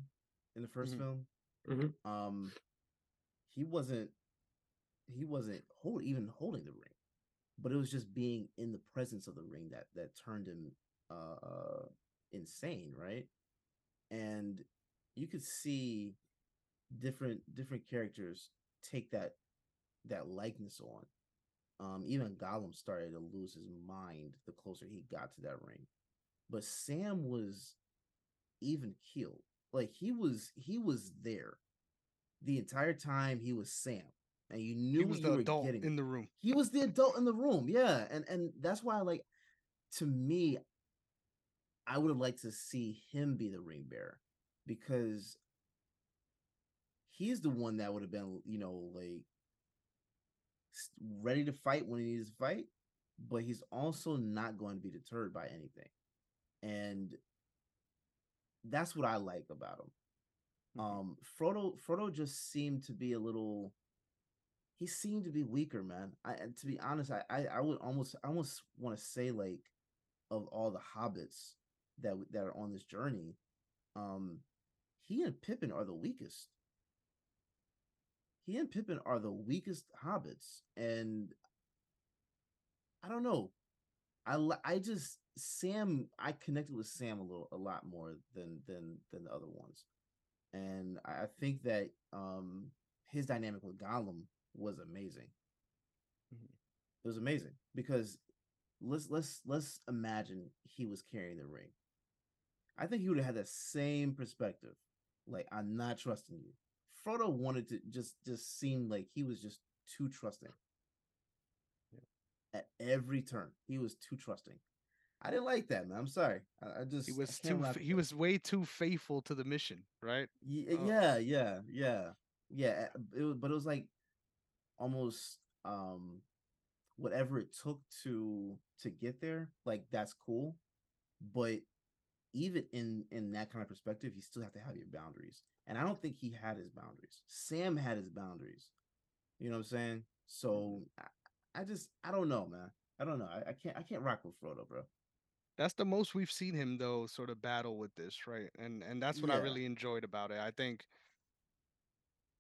in the 1st Mhm. film. Mhm. Um, he wasn't he wasn't hold even holding the ring, but it was just being in the presence of the ring that that turned him uh, insane, right? And you could see different different characters take that that likeness on. Um, even Gollum started to lose his mind the closer he got to that ring. But Sam was even keeled. Like he was he was there the entire time he was Sam. And you knew He was the adult in the room. He was the adult in the room, yeah, and and that's why, like, to me, I would have liked to see him be the ring bearer because he's the one that would have been, you know, like ready to fight when he needs to fight, but he's also not going to be deterred by anything, and that's what I like about him. Mhm. Um, Frodo, Frodo just seemed to be a little. He seemed to be weaker, man. I to be honest, I I, I would almost I almost want to say like, of all the hobbits that that are on this journey, um, he and Pippin are the weakest. He and Pippin are the weakest hobbits, and I don't know. I I just Sam I connected with Sam a little a lot more than than than the other ones. And I think that um his dynamic with Gollum was amazing. Mhm. It was amazing because let's let's let's imagine he was carrying the ring. I think he would have had that same perspective. Like, I'm not trusting you. Frodo wanted to just just seem like he was just too trusting. At every turn, he was too trusting. I didn't like that, man. I'm sorry. I, I just He was too. He was way too faithful to the mission, right? Ye- Oh. yeah, yeah, yeah, yeah. uh, It was, but it was like almost um whatever it took to to get there. Like that's cool, but even in in that kind of perspective, you still have to have your boundaries. And I don't think he had his boundaries. Sam had his boundaries. You know what I'm saying? So I, I just I don't know, man. I don't know. I, I can't I can't rock with Frodo, bro. That's the most we've seen him though, sort of battle with this, right? And and that's what I really enjoyed about it. I think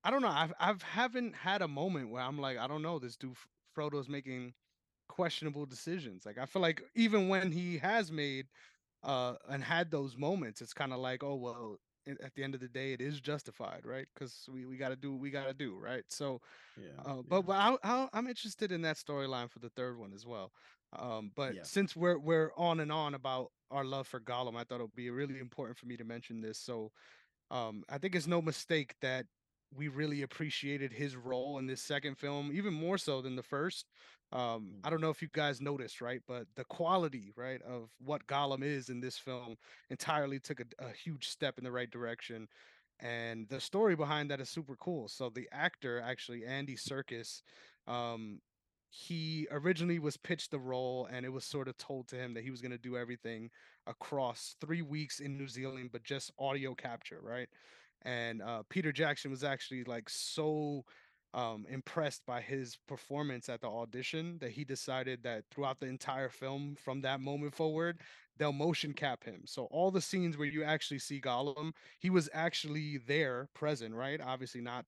I don't know. I've I've haven't had a moment where I'm like, I don't know, this dude Frodo's making questionable decisions. Like I feel like even when he has made uh and had those moments, it's kind of like, oh well, at the end of the day, it is justified, right? Because we we got to do what we got to do, right? So Yeah. uh, yeah. but but I, I, I'm interested in that storyline for the third one as well. Um, but Yeah. since we're we're on and on about our love for Gollum, I thought it would be really important for me to mention this. So um, I think it's no mistake that we really appreciated his role in this second film, even more so than the first. Um, I Mhm. don't know if you guys noticed, right? But the quality, right, of what Gollum is in this film entirely took a, a huge step in the right direction. And the story behind that is super cool. So the actor, actually Andy Serkis, um, he originally was pitched the role, and it was sort of told to him that he was going to do everything across three weeks in New Zealand, but just audio capture, right? And uh, Peter Jackson was actually like so um, impressed by his performance at the audition that he decided that throughout the entire film, from that moment forward, they'll motion cap him. So all the scenes where you actually see Gollum, he was actually there, present, right? Obviously not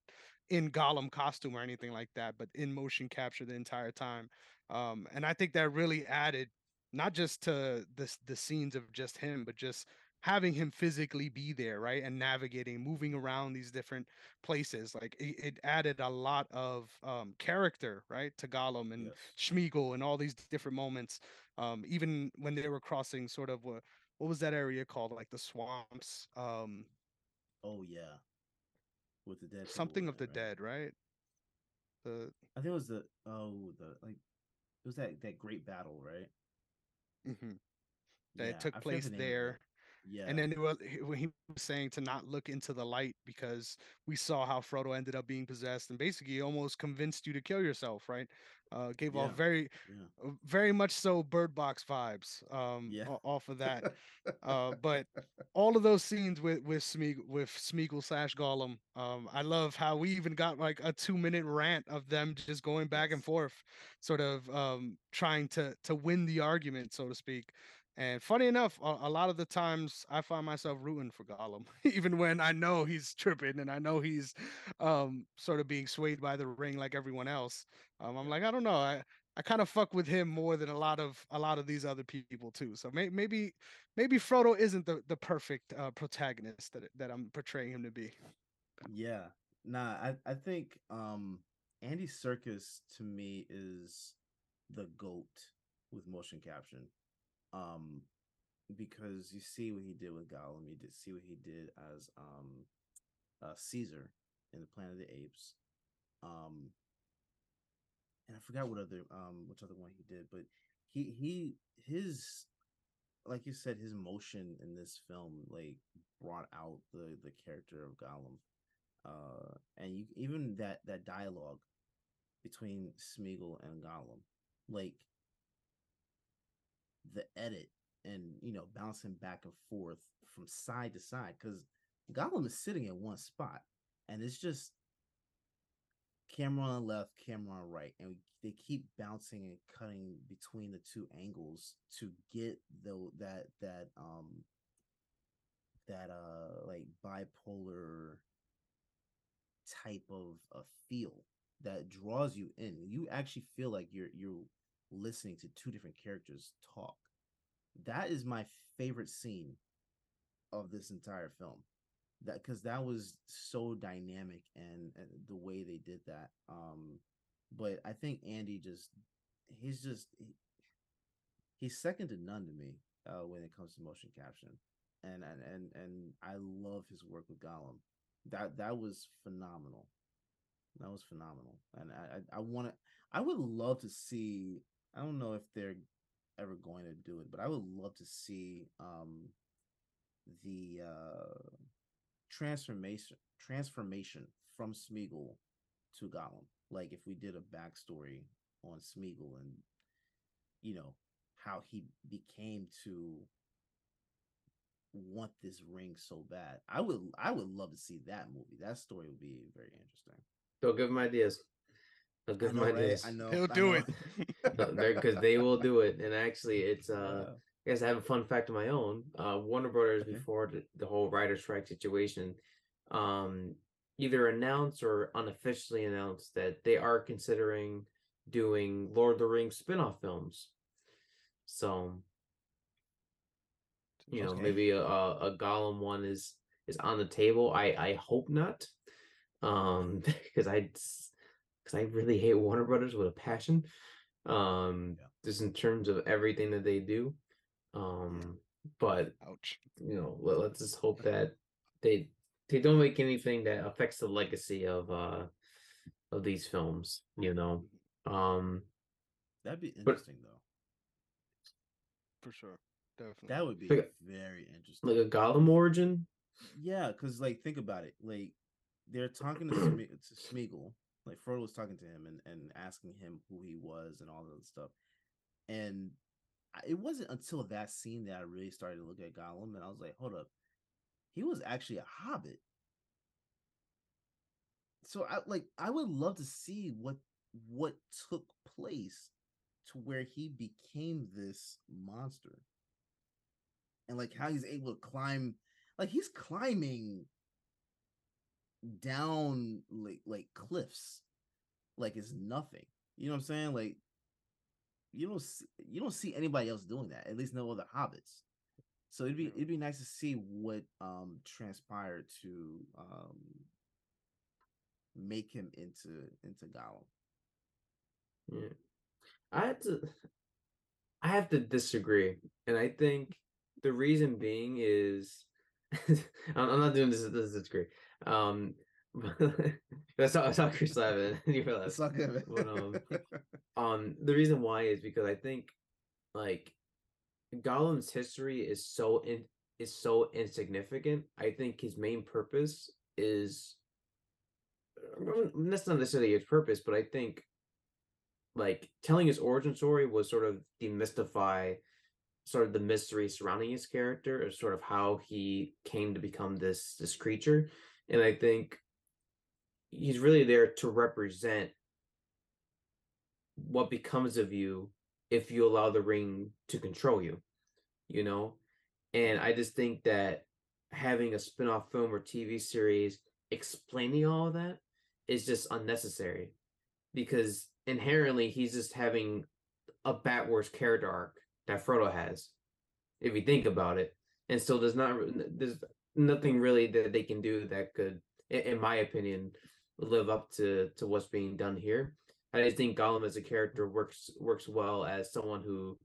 in Gollum costume or anything like that, but in motion capture the entire time. Um, and I think that really added not just to the the scenes of just him, but just having him physically be there, right, and navigating, moving around these different places. Like it, it added a lot of um, character, right, to Gollum and Yes. Smeagol and all these different moments. Um, even when they were crossing, sort of what what was that area called, like the swamps, um, Oh yeah. With the dead. something in of the right? dead, right? The I think it was the oh the like it was that that great battle, right? mhm. that Yeah, took place the there. Yeah. And then it was, he- was saying to not look into the light because we saw how Frodo ended up being possessed and basically almost convinced you to kill yourself, right? Uh, gave off very, yeah. uh, very much so Bird Box vibes um, Yeah. off of that. Uh, but all of those scenes with with Smeagol with Smeagol slash Gollum, um, I love how we even got like a two minute rant of them just going back and forth, sort of um, trying to to win the argument, so to speak. And funny enough, a, a lot of the times I find myself rooting for Gollum, even when I know he's tripping and I know he's um, sort of being swayed by the ring like everyone else. Um, I'm like, I don't know, I, I kind of fuck with him more than a lot of a lot of these other people too. So may, maybe maybe Frodo isn't the the perfect uh, protagonist that that I'm portraying him to be. Yeah. Nah, I, I think um Andy Serkis to me is the GOAT with motion caption. Um because you see what he did with Gollum, you did see what he did as um uh Caesar in the Planet of the Apes. Um and I forgot what other um which other one he did, but he he his like you said, his motion in this film like brought out the the character of Gollum uh and you even that that dialogue between Smeagol and Gollum like the edit and you know bouncing back and forth from side to side because Gollum is sitting in one spot and it's just camera on left camera on right and we, they keep bouncing and cutting between the two angles to get the that that um that uh like bipolar type of a feel that draws you in. You actually feel like you're you're listening to two different characters talk. That is my favorite scene of this entire film. That because that was so dynamic and, and the way they did that. Um, but I think Andy just he's just he, he's second to none to me uh, when it comes to motion caption, and and and and I love his work with Gollum. That that was phenomenal. That was phenomenal, and I I, I want to. I would love to see. I don't know if they're ever going to do it, but I would love to see um the uh transformation transformation from Smeagol to Gollum. Like if we did a backstory on Smeagol and you know how he became to want this ring so bad. I would I would love to see that movie. That story would be very interesting. Don't give them ideas. Don't give I know, them right? ideas. I know. He'll I do know. it. because they will do it. And actually, it's uh, Yeah. I guess I have a fun fact of my own. Uh, Warner Brothers Okay. before the, the whole writer strike situation, um, either announced or unofficially announced that they are considering doing Lord of the Rings spin-off films. So, you know, Okay. maybe a, a a Gollum one is is on the table. I I hope not, um, because I because I really hate Warner Brothers with a passion. Um, Yeah. just in terms of everything that they do. Um, but Ouch. you know, let, let's just hope that they they don't make anything that affects the legacy of uh of these films. You know, um, That'd be But- interesting though. For sure. Definitely. That would be Like very interesting. like a Gollum origin. Yeah, because like think about it. Like they're talking to, Sme- to Smeagol. Like Frodo was talking to him and, and asking him who he was and all that stuff. And it wasn't until that scene that I really started to look at Gollum and I was like, hold up, he was actually a hobbit. So I like I would love to see what what took place to where he became this monster. And like how he's able to climb like he's climbing down like like cliffs like it's nothing you know what i'm saying like you don't see, you don't see anybody else doing that at least no other hobbits so it'd be it'd be nice to see what um transpired to um make him into into Gollum. Yeah. I have to I have to disagree. And I think the reason being is I'm, not doing this this is disagree. Um I saw Chris Levin you realize not but, um, um the reason why is because I think like Gollum's history is so in is so insignificant. I think his main purpose is that's not necessarily his purpose, but I think like telling his origin story was sort of demystify sort of the mystery surrounding his character or sort of how he came to become this this creature. And I think he's really there to represent what becomes of you if you allow the ring to control you, you know? And I just think that having a spin-off film or TV series explaining all of that is just unnecessary because inherently he's just having a Batwars character arc that Frodo has, if you think about it. And so there's not there's nothing really that they can do that could, in my opinion, live up to to what's being done here. I just think Gollum as a character works works well as someone who,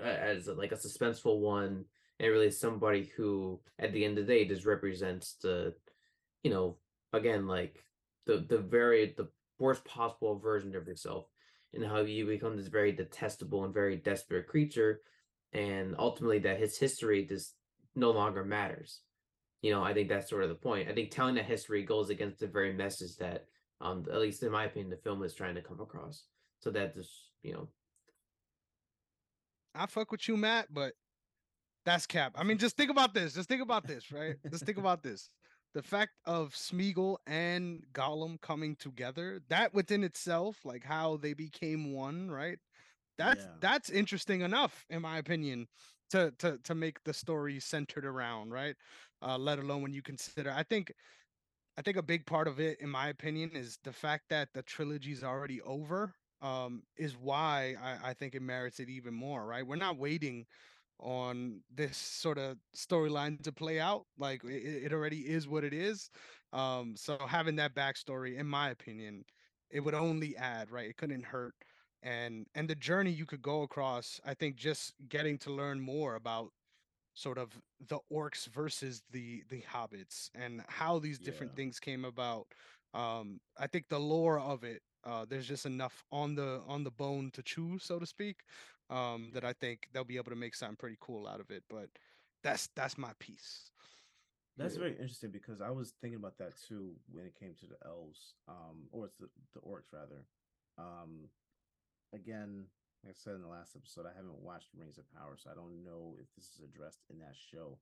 as like a suspenseful one, and really somebody who, at the end of the day, just represents the, you know, again like the the very the worst possible version of yourself, and how you become this very detestable and very desperate creature, and ultimately that his history just no longer matters. You know, I think that's sort of the point. I think telling that history goes against the very message that um at least in my opinion the film is trying to come across so that just you know I fuck with you, Matt, but that's cap. I mean, just think about this. Just think about this, right? just think about this. The fact of Smeagol and Gollum coming together, that within itself, like how they became one, right? That's Yeah. that's interesting enough, in my opinion, to to to make the story centered around, right? Uh, let alone when you consider, I think I think a big part of it, in my opinion, is the fact that the trilogy is already over, um, is why I, I think it merits it even more. Right? We're not waiting on this sort of storyline to play out. Like it, it already is what it is. Um, so having that backstory, in my opinion, it would only add. Right? It couldn't hurt. And and the journey you could go across, I think, just getting to learn more about sort of the orcs versus the the hobbits and how these different Yeah. things came about um i think the lore of it uh there's just enough on the on the bone to chew so to speak um that i think they'll be able to make something pretty cool out of it but that's that's my piece That's Yeah. very interesting because I was thinking about that too when it came to the elves, um, or it's the, the orcs rather. Um, again, like I said in the last episode, I haven't watched Rings of Power, so I don't know if this is addressed in that show.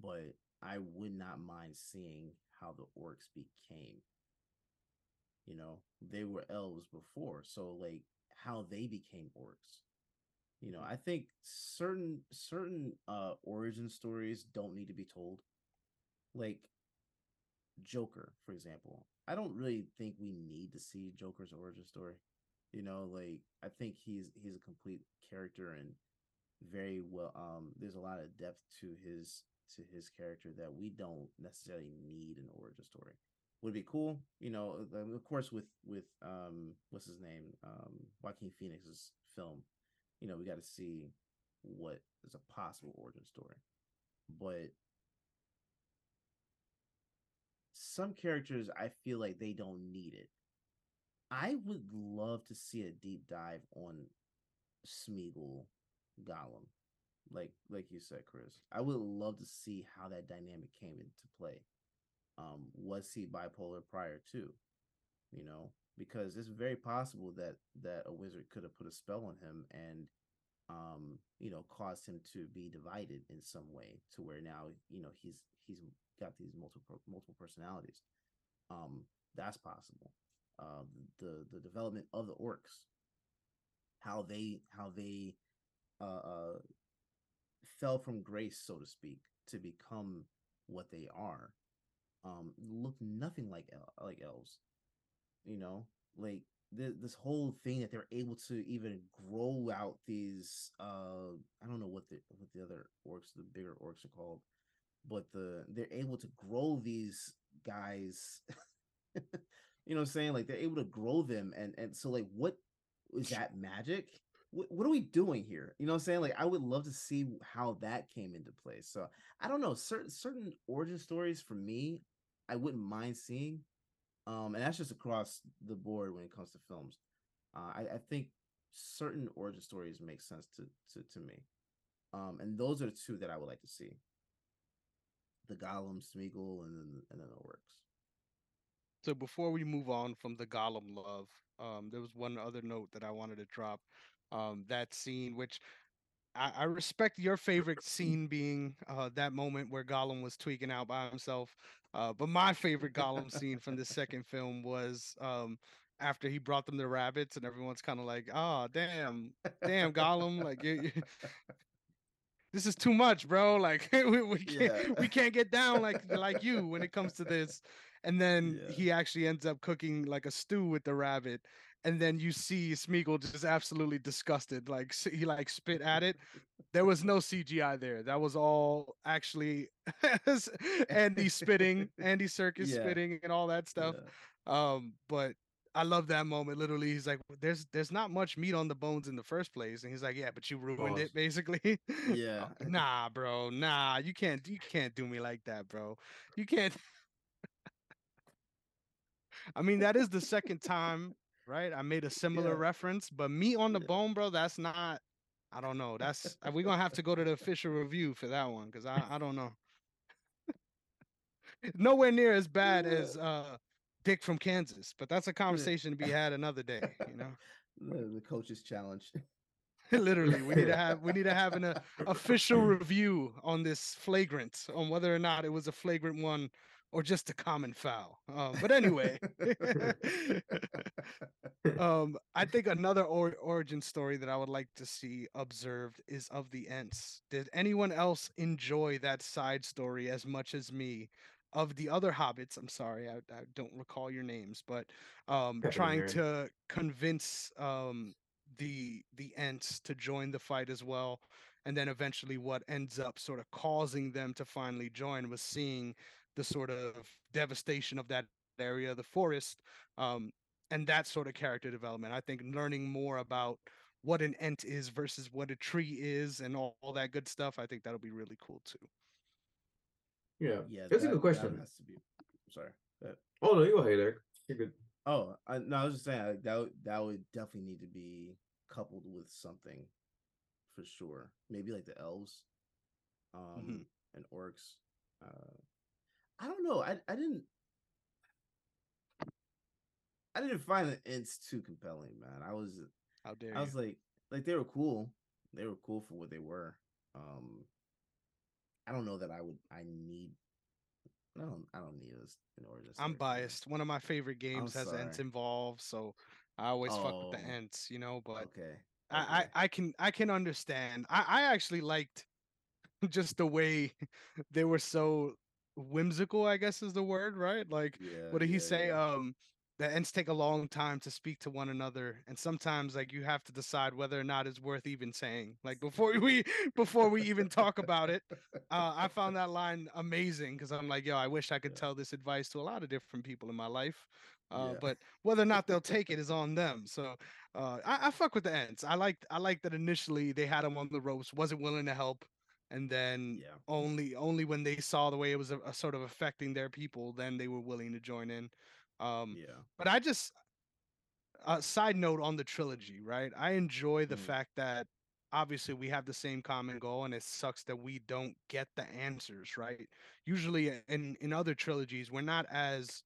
But I would not mind seeing how the orcs became. You know, they were elves before, so like how they became orcs. You know, I think certain certain uh origin stories don't need to be told like Joker, for example. I don't really think we need to see Joker's origin story. You know, like I think he's he's a complete character and very well um there's a lot of depth to his to his character that we don't necessarily need an origin story. Would it be cool, you know, of course with with um what's his name? Um Joaquin Phoenix's film. You know, we got to see what is a possible origin story. But some characters I feel like they don't need it. I would love to see a deep dive on Smeagol Gollum. Like like you said, Chris. I would love to see how that dynamic came into play. Um, was he bipolar prior to? You know, because it's very possible that that a wizard could have put a spell on him and um, you know, caused him to be divided in some way to where now, you know, he's he's got these multiple multiple personalities. Um, that's possible. The the development of the orcs, how they how they uh, uh fell from grace, so to speak, to become what they are, um, look nothing like el- like elves. You know, like th- this whole thing that they're able to even grow out these uh I don't know what the what the other orcs, the bigger orcs are called, but the they're able to grow these guys you know what I'm saying? Like they're able to grow them and and so like what is that magic? What, what are we doing here? You know what I'm saying? Like I would love to see how that came into play. So I don't know, certain certain origin stories for me, I wouldn't mind seeing. Um, and that's just across the board when it comes to films. Uh, I, I think certain origin stories make sense to to, to me. Um, and those are the two that I would like to see. The Gollum, Smeagol, and then and then the orcs. So before we move on from the gollum love um there was one other note that i wanted to drop um that scene which I, I respect your favorite scene being uh, that moment where Gollum was tweaking out by himself. Uh, but my favorite Gollum scene from the second film was um, after he brought them the rabbits, and everyone's kind of like, "Oh, damn, damn, Gollum! Like, you, you- this is too much, bro. Like, we, we can't Yeah. we can't get down like like you when it comes to this." And then Yeah. he actually ends up cooking like a stew with the rabbit. And then you see Smeagol just absolutely disgusted, like he like spit at it. There was no CGI there. That was all actually Andy spitting, Andy Serkis Yeah. spitting, and all that stuff. Yeah. Um, but I love that moment. Literally, he's like, "There's there's not much meat on the bones in the first place," and he's like, "Yeah, but you ruined Pause. it, basically." Yeah. Nah, bro. Nah, you can't you can't do me like that, bro. You can't. I mean, that is the second time, right? I made a similar Yeah. reference, but meat on the Yeah. bone, bro. That's not. I don't know. That's we're gonna have to go to the official review for that one because I I don't know. Nowhere near as bad as uh Dick from Kansas, but that's a conversation to be had another day. You know, The, the coach's challenge. literally, we need to have we need to have an uh, official review on this flagrant on whether or not it was a flagrant one or just a common foul. Um, but anyway, um, I think another or- origin story that I would like to see observed is of the Ents. Did anyone else enjoy that side story as much as me of the other hobbits. I'm sorry, I, I don't recall your names, but um, trying to convince um, the the Ents to join the fight as well. And then eventually, what ends up sort of causing them to finally join was seeing the sort of devastation of that area, the forest, um, and that sort of character development. I think learning more about what an ent is versus what a tree is and all, all that good stuff. I think that'll be really cool too. Yeah, Yeah, that's a that- good that question. has to be. Sorry. That, Oh no, you go ahead, Eric. You're good. oh, I, no, I was just saying like, that would, that would definitely need to be coupled with something, for sure. Maybe like the elves, um, Mhm. and orcs. Uh, I don't know. I I didn't. I didn't find the ents too compelling, man. I was How dare I was you? like, like they were cool. They were cool for what they were. Um, I don't know that I would. I need. I don't. I don't need this in order to. I'm biased. One of my favorite games has ents sorry. involved, so I always fuck with the Oh, ents, you know. But Okay. I, okay. I I can I can understand. I I actually liked just the way they were so whimsical. I guess is the word, right? Like yeah, what did he yeah, say? yeah. Um, the ents take a long time to speak to one another, and sometimes like you have to decide whether or not it's worth even saying. Like before we before we even talk about it, uh, I found that line amazing because I'm like, yo, I wish I could tell this advice to a lot of different people in my life. Uh, Yeah. But whether or not they'll take it is on them. So uh, I, I fuck with the ents. I like I like that initially they had him on the ropes, wasn't willing to help, and then Yeah. only only when they saw the way it was a, sort of affecting their people, then they were willing to join in. Um, yeah. but I just uh, side note on the trilogy, right? I enjoy the Mm. fact that obviously we have the same common goal, and it sucks that we don't get the answers, right? Usually uh, in in other trilogies, we're not as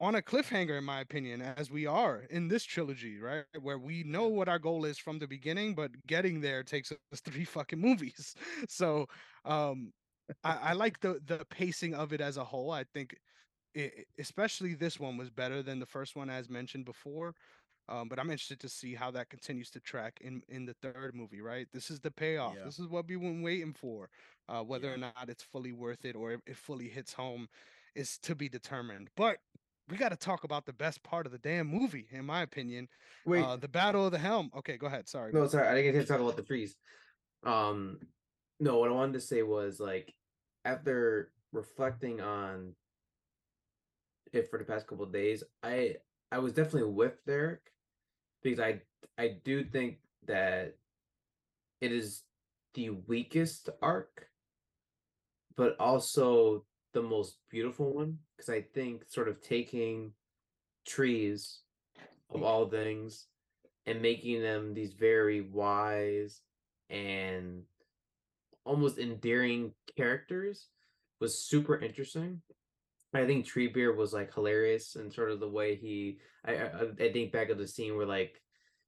on a cliffhanger, in my opinion, as we are in this trilogy, right? Where we know what our goal is from the beginning, but getting there takes us three fucking movies. So um I, I like the the pacing of it as a whole. I think i especially this one was better than the first one, as mentioned before. Um, but I'm interested to see how that continues to track in in the third movie. Right, this is the payoff. Yeah. This is what we've been waiting for. Uh, whether Yeah. or not it's fully worth it or it fully hits home is to be determined. But we got to talk about the best part of the damn movie, in my opinion. Wait, uh, the Battle of the Helm. Okay, go ahead. Sorry. no, bro. sorry, I didn't get to talk about the trees. Um, no, what I wanted to say was like after reflecting on it for the past couple of days, I I was definitely with Derrick because I I do think that it is the weakest arc, but also the most beautiful one because I think sort of taking trees of mm. all things and making them these very wise and almost endearing characters was super interesting. I think Treebeard was like hilarious and sort of the way he I, I I think back of the scene where like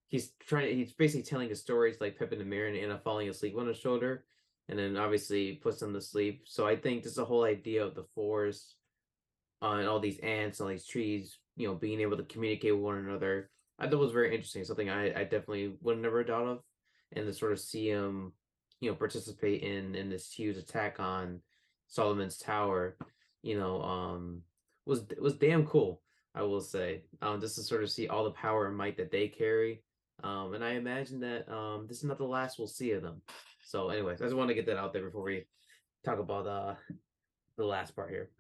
he's trying he's basically telling his stories like Pep in the mirror and Anna falling asleep on his shoulder and then obviously puts them to sleep. So I think just the whole idea of the forest uh, and all these ents, all these trees, you know, being able to communicate with one another, I thought was very interesting. Something I, I definitely would have never thought of, and to sort of see him, you know, participate in in this huge attack on Saruman's Tower, you know, um, was was damn cool. I will say, um, just to sort of see all the power and might that they carry, um, and I imagine that um, this is not the last we'll see of them. So, anyways, I just want to get that out there before we talk about uh the last part here.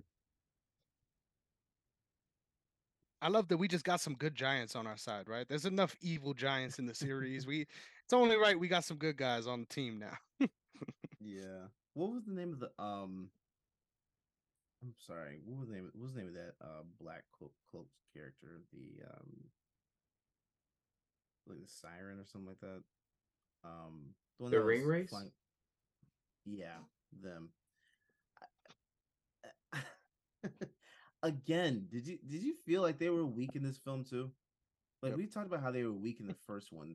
I love that we just got some good giants on our side, right? There's enough evil giants in the series. We it's only right we got some good guys on the team now. Yeah. What was the name of the um? I'm sorry. What was the name? What was the name of that uh black cloak cloaked character? The um, like the siren or something like that. Um, one The that Ringwraiths? Flying- Yeah, them. Again, did you did you feel like they were weak in this film too? Like Yep. we talked about how they were weak in the first one.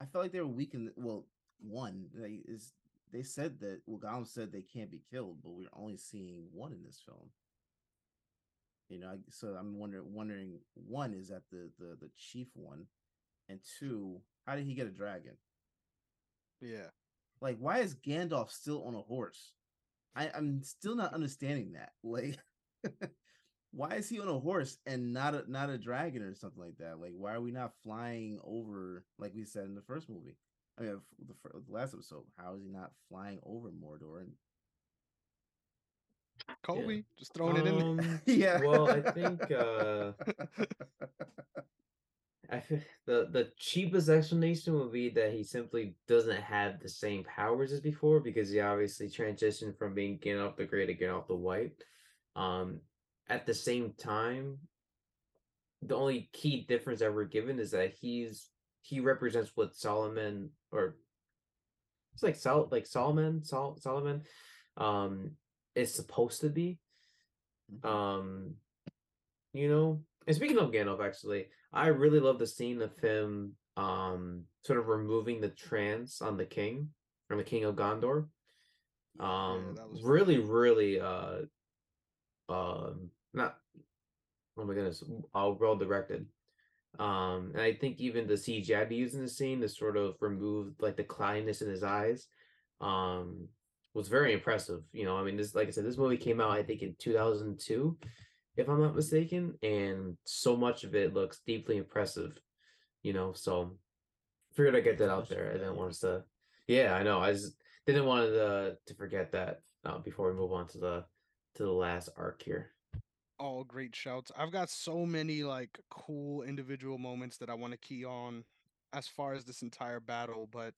I felt like they were weak in the, well, one like, is they said that well Gollum said they can't be killed, but we're only seeing one in this film. You know, I- so I'm wondering wondering one is that the the the chief one, and two, how did he get a dragon? Yeah. Like, why is Gandalf still on a horse? I, I'm still not understanding that. Like, why is he on a horse and not a not a dragon or something like that? Like, why are we not flying over like we said in the first movie? I mean, the, fir- the last episode. How is he not flying over Mordor? And Kobe, just throwing it in. there. Um, yeah. Well, I think uh I feel the the cheapest explanation would be that he simply doesn't have the same powers as before because he obviously transitioned from being Gandalf the Grey to off the White. Um, at the same time, the only key difference that we're given is that he's he represents what Saruman or it's like Sol like Saruman Sol Saruman um is supposed to be. Mhm. Um, you know, and speaking of Gandalf, actually, I really love the scene of him um sort of removing the trance on the king from the king of Gondor. Um was really, really uh um not oh my goodness, uh well directed. Um and I think even the CGI they used in the scene to sort of remove like the cloudiness in his eyes um was very impressive. You know, I mean this like I said, this movie came out I think in 2002 if I'm not mistaken, and so much of it looks deeply impressive, you know. So figured I'd get that out there. I didn't want us to, yeah, I know. I just didn't want to to forget that uh, before we move on to the to the last arc here. all great shouts. I've got so many like cool individual moments that I want to key on as far as this entire battle, but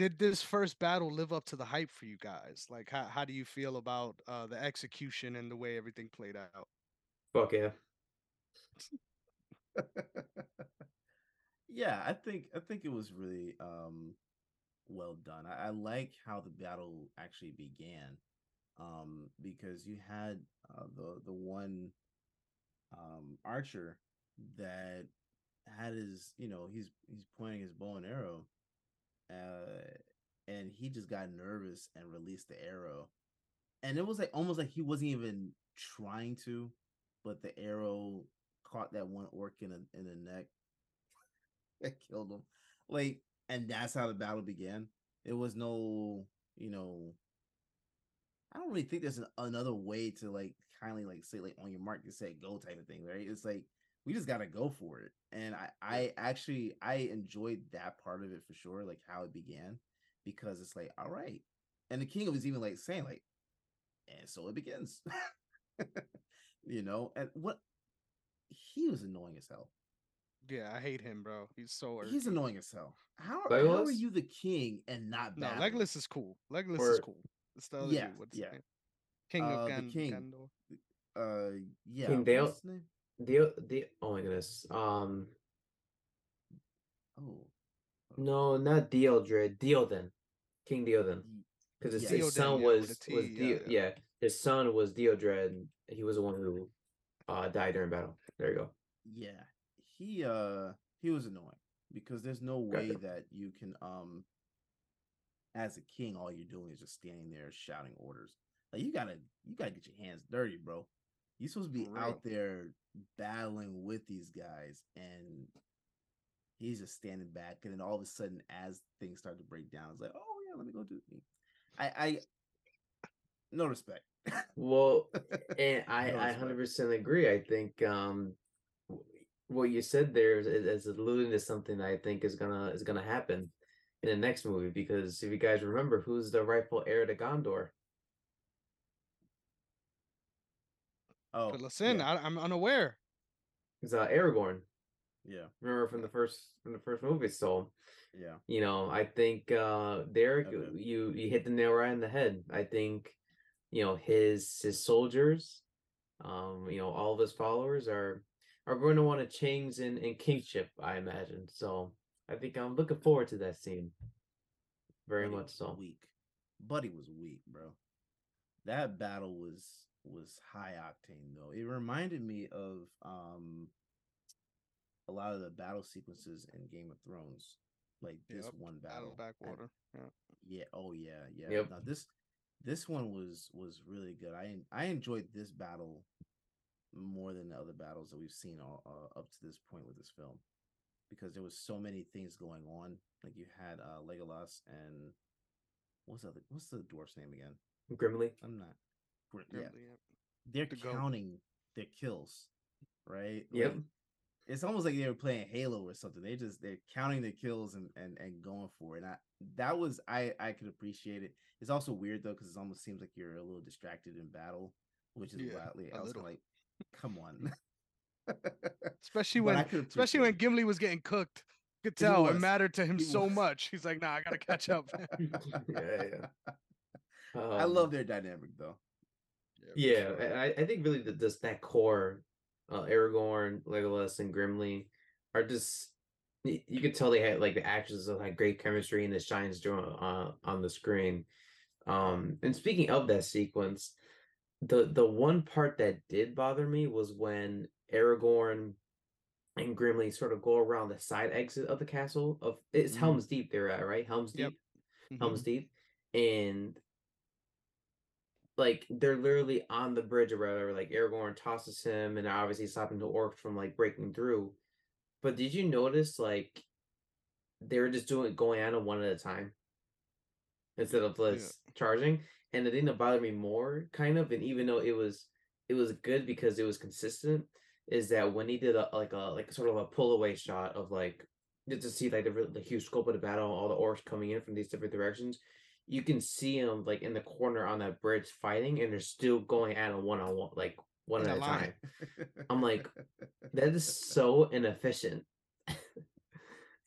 did this first battle live up to the hype for you guys? Like how how do you feel about uh the execution and the way everything played out? Fuck yeah. yeah, I think I think it was really um well done. I, I like how the battle actually began. Um, because you had uh, the the one um archer that had his, you know, he's he's pointing his bow and arrow, uh, and he just got nervous and released the arrow, and it was like almost like he wasn't even trying to, but the arrow caught that one orc in a, in the neck that killed him. Like, and that's how the battle began. It was no, you know, I don't really think there's an, another way to like kindly like say like on your mark to say go type of thing, right? It's like we just gotta go for it. And I, I actually I enjoyed that part of it for sure, like how it began, because it's like, all right. And the king was even like saying, like, and so it begins. you know, and what he was annoying as hell. Yeah, I hate him, bro. He's so He's annoying as hell. How, how are you the king and not No, battling? Legolas is cool. Legolas is cool. It's the other Yeah, dude. What's his yeah. name? King Uh, of the king. Gondor. Uh, yeah. King what's Dale- his name? The the oh my goodness. Um, Oh, no, not Dieldred. Théoden, King Théoden. Because his, Yeah. his son yeah, with was was yeah, yeah, yeah. his son was Théodred. and He was the one who uh died during battle. There you go. yeah. He uh he was annoying because there's no way Gotcha. that you can um as a king all you're doing is just standing there shouting orders. Like you gotta you gotta get your hands dirty, bro. You're supposed to be For out there battling with these guys, and he's just standing back. And then all of a sudden, as things start to break down, it's like, oh yeah, let me go do me. I I no respect. Well, and I No I hundred percent agree. I think um what you said there is, is alluding to something I think is gonna is gonna happen in the next movie because if you guys remember, who's the rightful heir to Gondor? Oh, in. yeah, I, I'm unaware. It's uh Aragorn. yeah, Remember from the first from the first movie. So yeah. you know, I think uh Derrick, Okay. you you hit the nail right in the head. I think you know his his soldiers, um, you know, all of his followers are are going to want to change in in kingship. I imagine. So I think I'm looking forward to that scene. Very Buddy much so. Weak. Buddy was weak, bro. That battle was was high octane though. It reminded me of um a lot of the battle sequences in Game of Thrones. Like this Yep, one Battle battle. and- Blackwater. Yeah. Yeah. Oh yeah. Yeah. Yep. Now this this one was was really good. I I enjoyed this battle more than the other battles that we've seen all, uh, up to this point with this film because there was so many things going on. Like you had uh Legolas and what's the other, what's the dwarf's name again? Gimli. I'm not. Grim, yeah, yeah. they're to go. counting their kills, right? Yep. Like, it's almost like they were playing Halo or something. They just they're counting their kills and and and going for it. And I that was I I could appreciate it. It's also weird though because it almost seems like you're a little distracted in battle, which is Yeah, wildly. I was like, come on. Especially when especially when Gimli was getting cooked. You could tell it was. mattered to him He so was. much. He's like, nah, I gotta catch up. it. yeah, yeah. I Um, love their dynamic though. Yeah. I, I think really that this that core, uh, Aragorn, Legolas, and Gimli are just you could tell they had like the actors have had great chemistry and it shines through uh, on the screen. Um, and speaking of that sequence, the the one part that did bother me was when Aragorn and Gimli sort of go around the side exit of the castle of it's Mhm. Helm's Deep they're at, right? Helm's Yep. Deep. Mhm. Helm's Deep, and like they're literally on the bridge or whatever. Like Aragorn tosses him, and obviously stopping the orcs from like breaking through. But did you notice like they were just doing going at it one at a time instead of Yeah. charging? And the thing that bothered me more, kind of, and even though it was it was good because it was consistent, is that when he did a like a like sort of a pull away shot of like just to see like the, the huge scope of the battle, all the orcs coming in from these different directions, you can see them like in the corner on that bridge fighting, and they're still going at them one on one, like one at a a time. I'm like, That is so inefficient. and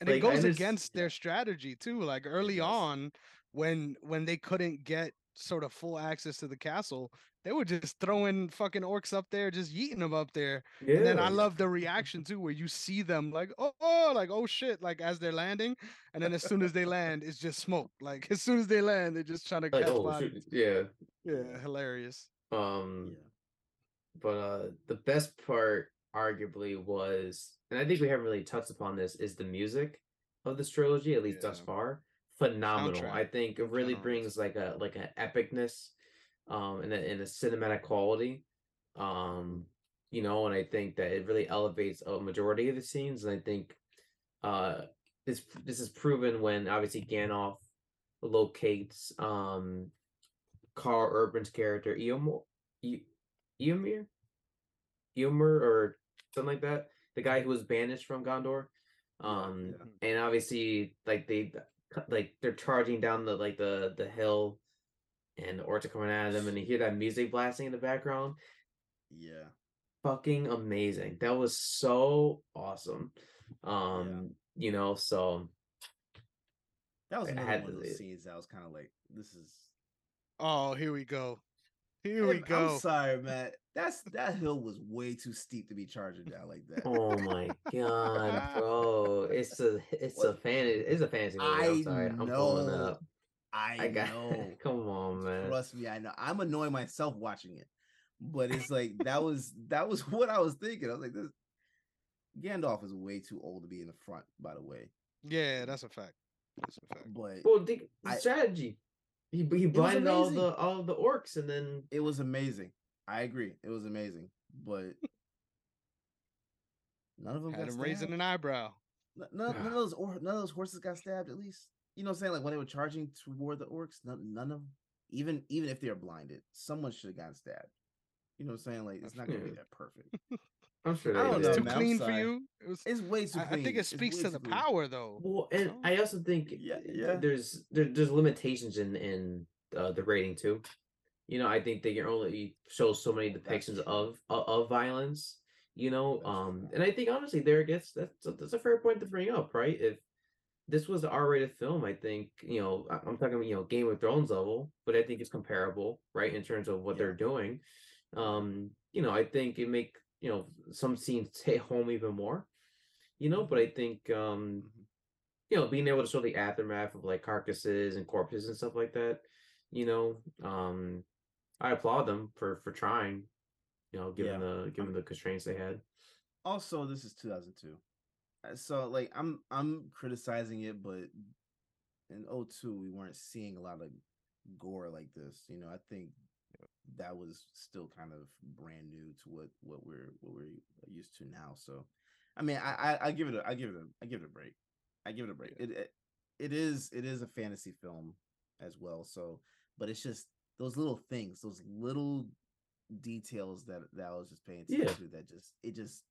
like, it goes just- against their strategy too like early on when when they couldn't get sort of full access to the castle they were just throwing fucking orcs up there just yeeting them up there Yeah. and then i love the reaction too where you see them like oh, oh like oh shit like as they're landing and then as soon as they land it's just smoke like as soon as they land they're just trying to like catch oh bodies. shoot, yeah. yeah hilarious Um, yeah. but uh, the best part, arguably, was, and I think we haven't really touched upon this, is the music of this trilogy, at least thus far. Phenomenal. Soundtrack, I think it really general brings like a like an epicness, um, and a, and a cinematic quality, um, you know, and I think that it really elevates a majority of the scenes, and I think, uh, this this is proven when obviously Gandalf locates um Karl Urban's character Eomer, E- Eomer, Eomer, or something like that. The guy who was banished from Gondor. Um, and obviously, like they, like they're charging down the like the the hill, and the orcs are coming at them, and you hear that music blasting in the background. Yeah. Fucking amazing! That was so awesome. Um, you know, so That was I another had one of to those scenes that was kind of like, this is. oh here we go here we I'm- go I'm sorry, man. That's that hill was way too steep to be charging down like that. Oh my god, bro! It's a it's a What? fan it's a fantasy movie. I'm sorry, I'm pulling up. I, I got know. come on, man. Trust me, I know. I'm annoying myself watching it, but it's like that was that was what I was thinking. I was like, this Gandalf is way too old to be in the front. By the way, yeah that's a fact that's a fact but Well, the, the I- strategy. He he blinded all the all the orcs, and then it was amazing. I agree, it was amazing, but none of them had got him raising an eyebrow N- None, none of those or none of those horses got stabbed. At least you know what I'm saying. Like when they were charging toward the orcs, none, none of them, even even if they're blinded, someone should have gotten stabbed. You know what I'm saying? Like it's not gonna be that perfect. I'm sure I don't know, it's too man, clean for you it was It's way too I, I think it speaks to the clean. power though Well, and So- I also think Yeah, yeah. there's there, there's limitations in in uh, the rating too. You know, I think they can only show so many depictions of, of of violence. You know, um, and I think honestly, there gets that's a, that's a fair point to bring up, right? If this was an R-rated film, I think you know I'm talking you know Game of Thrones level, but I think it's comparable, right, in terms of what they're doing. Um, you know, I think it make you know some scenes hit home even more. You know, but I think um Mhm. you know, being able to show the aftermath of like carcasses and corpses and stuff like that, you know, um, I applaud them for for trying, you know, given Yeah. the given the constraints they had. Also, this is 2002, Uh, Uh, so like I'm I'm criticizing it, but in 02 we weren't seeing a lot of gore like this. You know, I think that was still kind of brand new to what what we're what we're used to now. So, I mean, I I, I give it a I give it a I give it a break. I give it a break. It, it it is it is a fantasy film as well. So, but it's just those little things, those little details that that I was just paying attention Yeah. to that just it just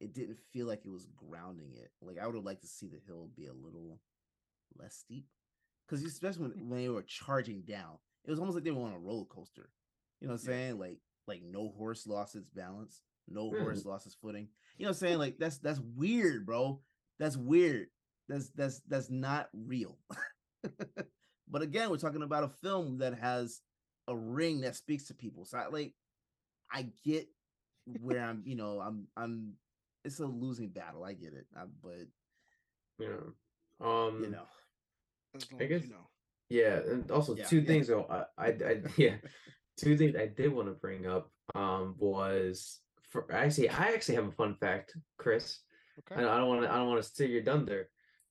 it didn't feel like it was grounding it. Like I would have liked to see the hill be a little less steep. Because especially when, mm-hmm. when they were charging down, it was almost like they were on a roller coaster. You know what I'm saying? Like like no horse lost its balance, no Yeah. horse lost its footing. You know what I'm saying? Like that's that's weird, bro. That's weird. That's that's that's not real. but again, we're talking about a film that has a ring that speaks to people. So I like I get where I'm, you know, I'm I'm it's a losing battle. I get it. I, but Yeah. Um. you know, I guess- you know. Yeah, and also Yeah, two yeah. things. Though I, I, I, yeah, two things I did want to bring up. Um, was for actually, I actually have a fun fact, Chris. I, Okay. I don't want to, I don't want to steal your thunder,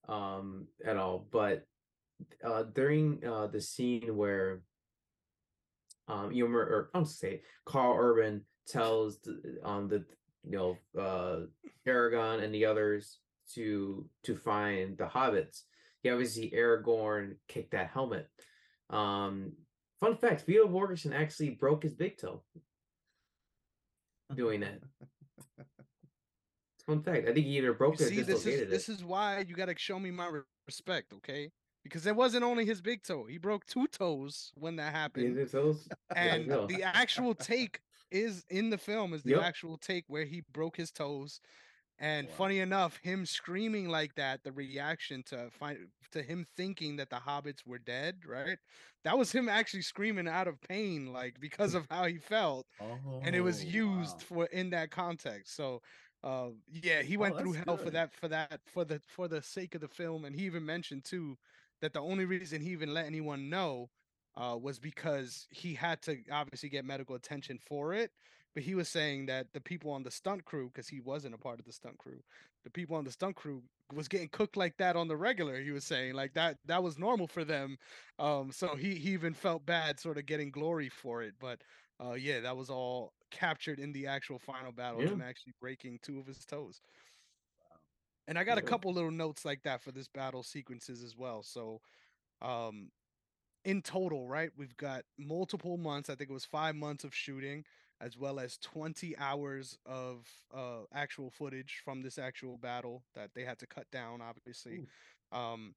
um, at all. But uh, during uh the scene where um you remember, or I'll say Karl Urban tells the, um the you know uh Aragorn and the others to to find the hobbits. You obviously Aragorn kick that helmet. Um, fun fact: Viggo Mortensen actually broke his big toe doing that. Fun fact: I think he either broke You it or see, this is this it. is why you gotta show me my respect, okay? Because it wasn't only his big toe; he broke two toes when that happened. And the actual take is in the film is the Yep. actual take where he broke his toes and Wow. funny enough him screaming like that the reaction to find to him thinking that the hobbits were dead right that was him actually screaming out of pain like because of how he felt and it was Oh, used wow. for in that context so uh yeah he went through that's hell for that for that for the for the sake of the film and he even mentioned too that the only reason he even let anyone know uh, was because he had to obviously get medical attention for it. But he was saying that the people on the stunt crew, because he wasn't a part of the stunt crew, the people on the stunt crew was getting cooked like that on the regular. He was saying like that that was normal for them. Um, so he he even felt bad, sort of getting glory for it. But uh, yeah, that was all captured in the actual final battle. Him Yeah. actually breaking two of his toes. And I got a couple little notes like that for this battle sequences as well. So, um, in total, right, we've got multiple months. I think it was five months of shooting, as well as 20 hours of uh, actual footage from this actual battle that they had to cut down, obviously. Um,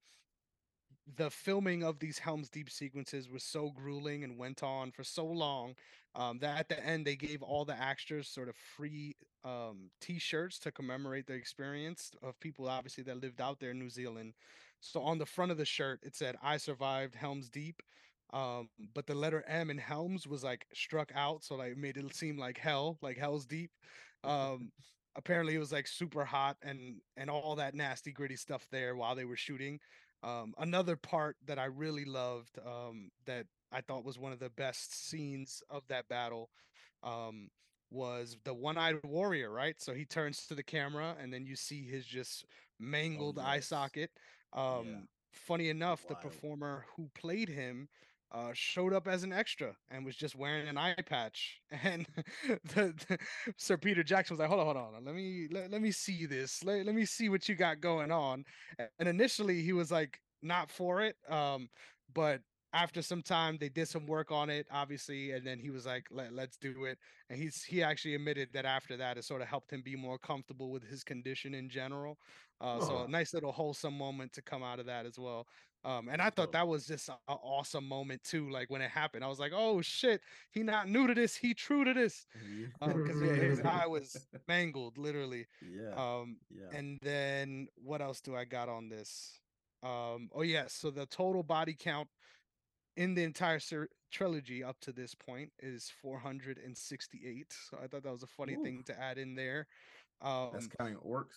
the filming of these Helm's Deep sequences was so grueling and went on for so long um, that at the end they gave all the actors sort of free um, T-shirts to commemorate their experience of people obviously that lived out there in New Zealand. So on the front of the shirt it said "I survived Helm's Deep," um, but the letter M in Helms was like struck out, so like made it seem like hell, like Hell's Deep. Um, apparently it was like super hot and and all that nasty gritty stuff there while they were shooting. Um, another part that I really loved um, that I thought was one of the best scenes of that battle um, was the one-eyed warrior, right? So he turns to the camera, and then you see his just mangled eye yes. socket. Um, Funny enough, the performer who played him uh, showed up as an extra and was just wearing an eye patch. And the, the- Sir Peter Jackson was like, "Hold on, hold on, let me let, let me see this. Let, let me see what you got going on." And initially, he was like not for it, um, but after some time, they did some work on it, obviously, and then he was like, Let, "Let's do it." And he's he actually admitted that after that, it sort of helped him be more comfortable with his condition in general. Uh, so a nice little wholesome moment to come out of that as well. Um, and I thought that was just an awesome moment too. Like when it happened, I was like, "Oh shit, he not new to this, he true to this." Because yeah, his eye was mangled, literally. yeah, Um, yeah. and then what else do I got on this? Um, oh yes, so the total body count in the entire ser- trilogy up to this point is 468. So I thought that was a funny Ooh. thing to add in there. Um, That's counting orcs.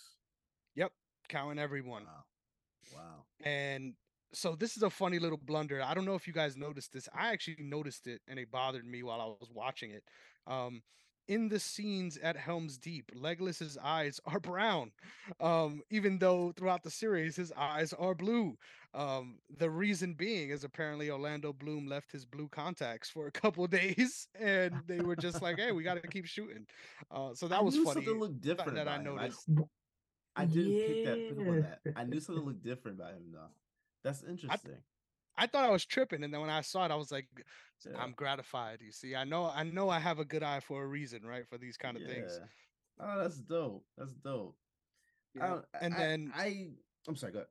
yep, counting everyone. Wow, wow. And so this is a funny little blunder. I don't know if you guys noticed this. I actually noticed it and it bothered me while I was watching it. Um, in the scenes at Helm's Deep, Legolas's eyes are brown, um, even though throughout the series his eyes are blue. Um, the reason being is apparently Orlando Bloom left his blue contacts for a couple days, and they were just like, "Hey, we got to keep shooting." Uh, so that I was knew funny. Something looked different that I about him. noticed. I, I didn't pick that, pick up on that. I knew something looked different about him though. That's interesting. I thought I was tripping, and then when I saw it, I was like, Yeah. I'm gratified. You see, I know, I know, I have a good eye for a reason, right? For these kind of things. Oh, that's dope. That's dope. Yeah. don't- And I- then- I, I'm sorry. Go ahead.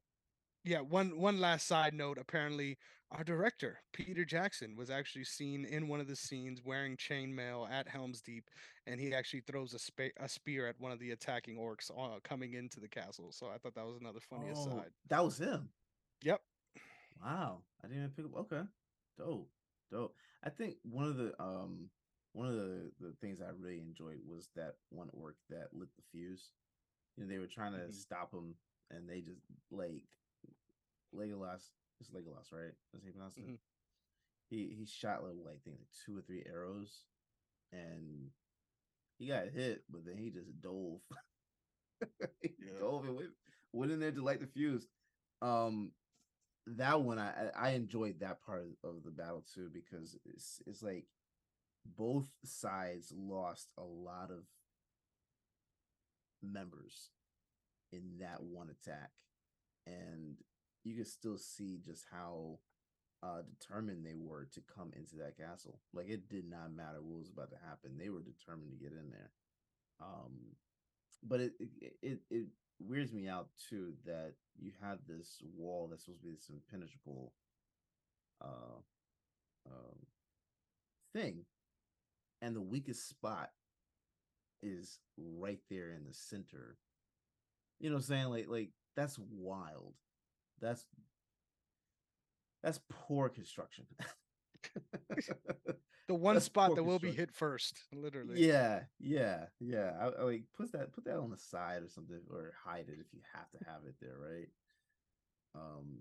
Yeah, one one last side note. Apparently, our director Peter Jackson was actually seen in one of the scenes wearing chainmail at Helm's Deep, and he actually throws a, spa- a spear at one of the attacking orcs uh, coming into the castle. So I thought that was another funny Oh, aside. That was him. Yep. Wow, I didn't even pick up. Okay, dope, dope. I think one of the um one of the the things I really enjoyed was that one orc that lit the fuse. You know, they were trying to Mhm. stop him, and they just like Legolas. It's Legolas, right? That's how you pronounce it. Mhm. He he shot like what, I think like two or three arrows, and he got hit, but then he just dove. he Yeah. dove and went, went in there to light the fuse. Um, that one I I enjoyed that part of- of the battle too because it's it's like both sides lost a lot of members in that one attack, and you could still see just how uh determined they were to come into that castle. Like it did not matter what was about to happen; they were determined to get in there. Um, but it it it, it weirds me out too that you have this wall that's supposed to be this impenetrable uh um thing and the weakest spot is right there in the center you know what i'm saying like like that's wild that's that's poor construction The one That's spot that will be hit first, literally. Yeah, yeah, yeah. I, I like put that put that on the side or something, or hide it if you have to have it there, right? Um,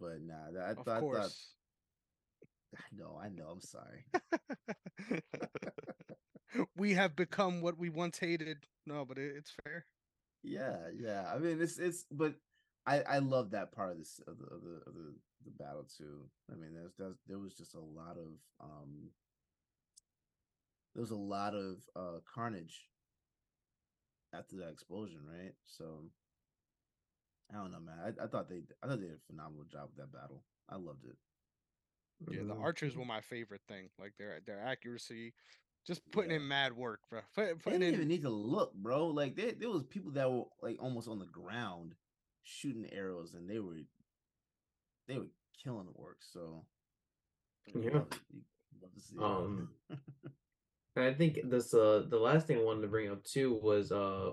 but nah, that, I of thought, I thought. I know, I know. I'm sorry. we have become what we once hated. No, but it, it's fair. Yeah, yeah. I mean, it's it's, but I I love that part of this of the of the of the, the battle too. I mean, there's, there's there was just a lot of um, there was a lot of uh carnage after that explosion, right? So I don't know, man. I, I thought they I thought they did a phenomenal job with that battle. I loved it. Yeah, the Mhm. archers were my favorite thing. Like their their accuracy, just putting Yeah. in mad work, bro. Put, They didn't even need to look, bro. Like there, there was people that were like almost on the ground shooting arrows, and they were they were killing the work. So Yeah. You love to see. Um, And I think this uh the last thing I wanted to bring up too was uh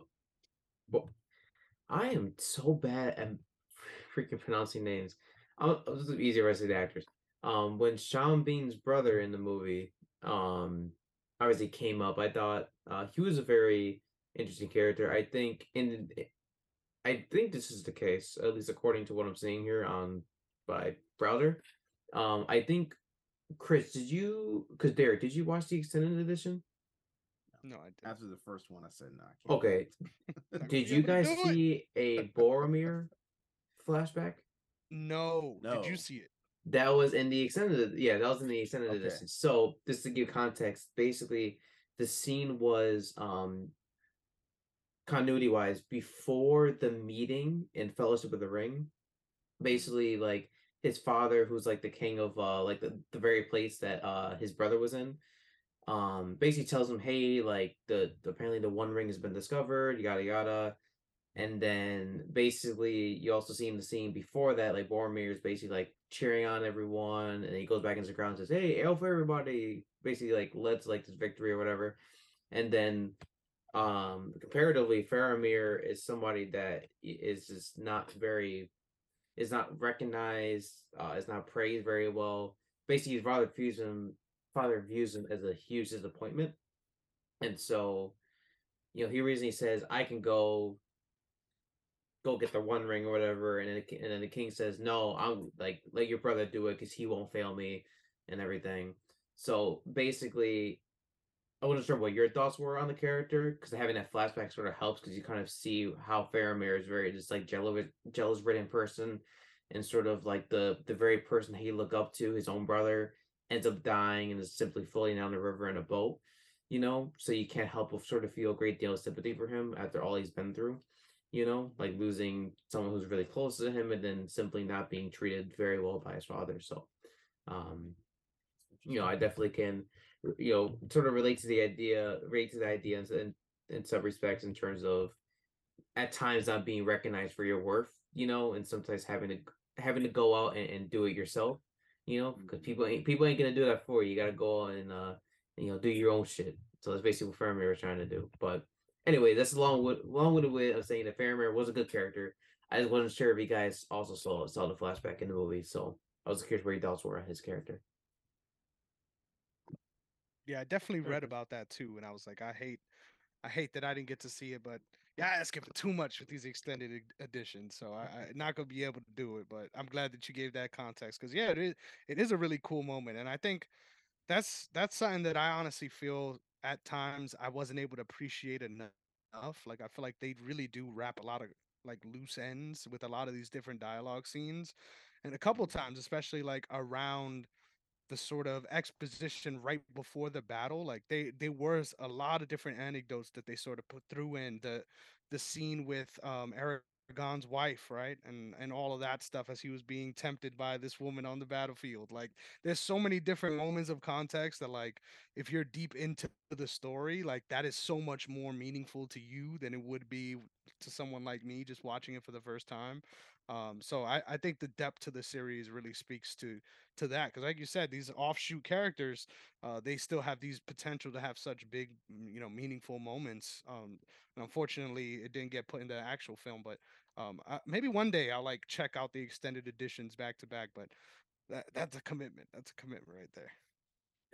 well I am so bad at freaking pronouncing names. I'll, I'll just easier if I say the actors. Um when Sean Bean's brother in the movie um obviously came up, I thought uh he was a very interesting character. I think in I think this is the case, at least according to what I'm seeing here on by browser. Um I think Chris, did you because Derrick, did you watch the extended edition? No, I didn't. After the first one, I said, "Nah." I can't. Okay. Did you guys see a Boromir flashback? No. no. Did you see it? That was in the extended. Yeah, that was in the extended Okay. edition. So just to give context, basically the scene was um continuity wise before the meeting in Fellowship of the Ring. Basically, like his father, who's like the king of uh like the, the very place that uh his brother was in, um basically tells him, hey, like the, apparently the One Ring has been discovered, yada yada. And then basically you also see in the scene before that, like Boromir is basically like cheering on everyone, and he goes back into the crowd and says, Hey, hail for everybody, basically like let's like this victory or whatever. And then um comparatively, Faramir is somebody that is just not very is not recognized, uh, is not praised very well. Basically, his father views him father views him as a huge disappointment. And so, you know, he recently says, I can go go get the one ring or whatever, and then the, and then the king says, No, I'm like let your brother do it because he won't fail me and everything. So basically, I wasn't sure what your thoughts were on the character because having that flashback sort of helps because you kind of see how Faramir is very just like jealous, jealous ridden person, and sort of like the the very person he look up to, his own brother, ends up dying and is simply floating down the river in a boat. You know, so you can't help but sort of feel a great deal of sympathy for him after all he's been through. You know, like losing someone who's really close to him and then simply not being treated very well by his father. So Um, you know, I definitely can, you know, sort of relate to the idea, relate to the idea in, in some respects in terms of at times not being recognized for your worth, you know, and sometimes having to having to go out and, and do it yourself, you know, because people ain't people ain't gonna do that for you. You gotta go out and uh, you know, do your own shit. So that's basically what Faramir was trying to do. But anyway, that's a long long winded way of saying that Faramir was a good character. I just wasn't sure if you guys also saw saw the flashback in the movie, so I was curious where your thoughts were on his character. Yeah, I definitely read mm-hmm. about that too, and I was like, I hate, I hate that I didn't get to see it, but yeah, I asking for too much with these extended editions, so I, I not gonna be able to do it. But I'm glad that you gave that context because yeah, it is, it is a really cool moment, and I think that's that's something that I honestly feel at times I wasn't able to appreciate enough. Like I feel like they really do wrap a lot of like loose ends with a lot of these different dialogue scenes, and a couple mm-hmm. times, especially like around the sort of exposition right before the battle like they there was a lot of different anecdotes that they sort of put through in the the scene with um Aragorn's wife right and and all of that stuff as he was being tempted by this woman on the battlefield like there's so many different moments of context that like if you're deep into the story like that is so much more meaningful to you than it would be to someone like me just watching it for the first time um so i i think the depth to the series really speaks to to that because like you said these offshoot characters uh they still have these potential to have such big you know meaningful moments um and unfortunately it didn't get put in the actual film but um I, maybe one day i'll like check out the extended editions back to back but that that's a commitment that's a commitment right there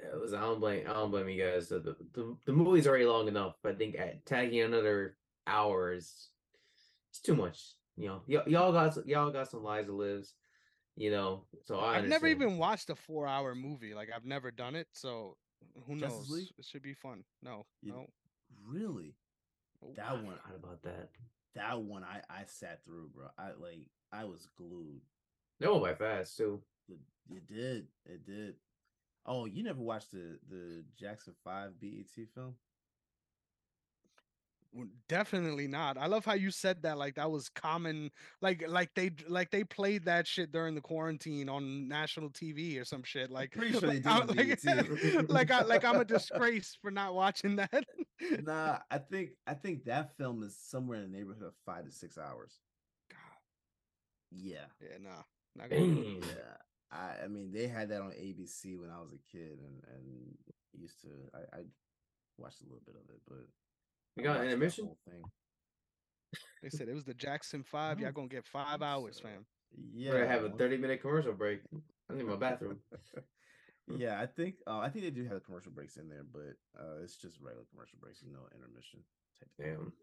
Yeah, listen, I don't blame I don't blame you guys. The, the, the, movie's already long enough. I think at tagging another hour is it's too much. You know, y- y'all got s- y'all got some lives to live. You know, so I i've never even watched a four hour movie like i've never done it so who Justice knows League? it should be fun no You- no Really? Nope. That I one forgot about that. that one I I sat through, bro. I like I was glued. That went by fast too. It, it did. It did. Oh, you never watched the the Jackson 5 BET film? Definitely not. I love how you said that like that was common like like they like they played that shit during the quarantine on national TV or some shit like pretty sure like, I- like, like I like I'm a disgrace for not watching that. Nah, I think I think that film is somewhere in the neighborhood of five to six hours. God, Yeah. yeah, nah. Not gonna do it. Damn. Yeah. I, I mean they had that on ABC when I was a kid and and used to I, I watched a little bit of it, but You got an intermission? whole thing. They said it was the Jackson Five. Y'all gonna get five hours, so. fam. Yeah. We're gonna have a thirty-minute commercial break. I need my bathroom. yeah, I think uh, I think they do have commercial breaks in there, but uh, it's just regular commercial breaks, no intermission type thing. Damn.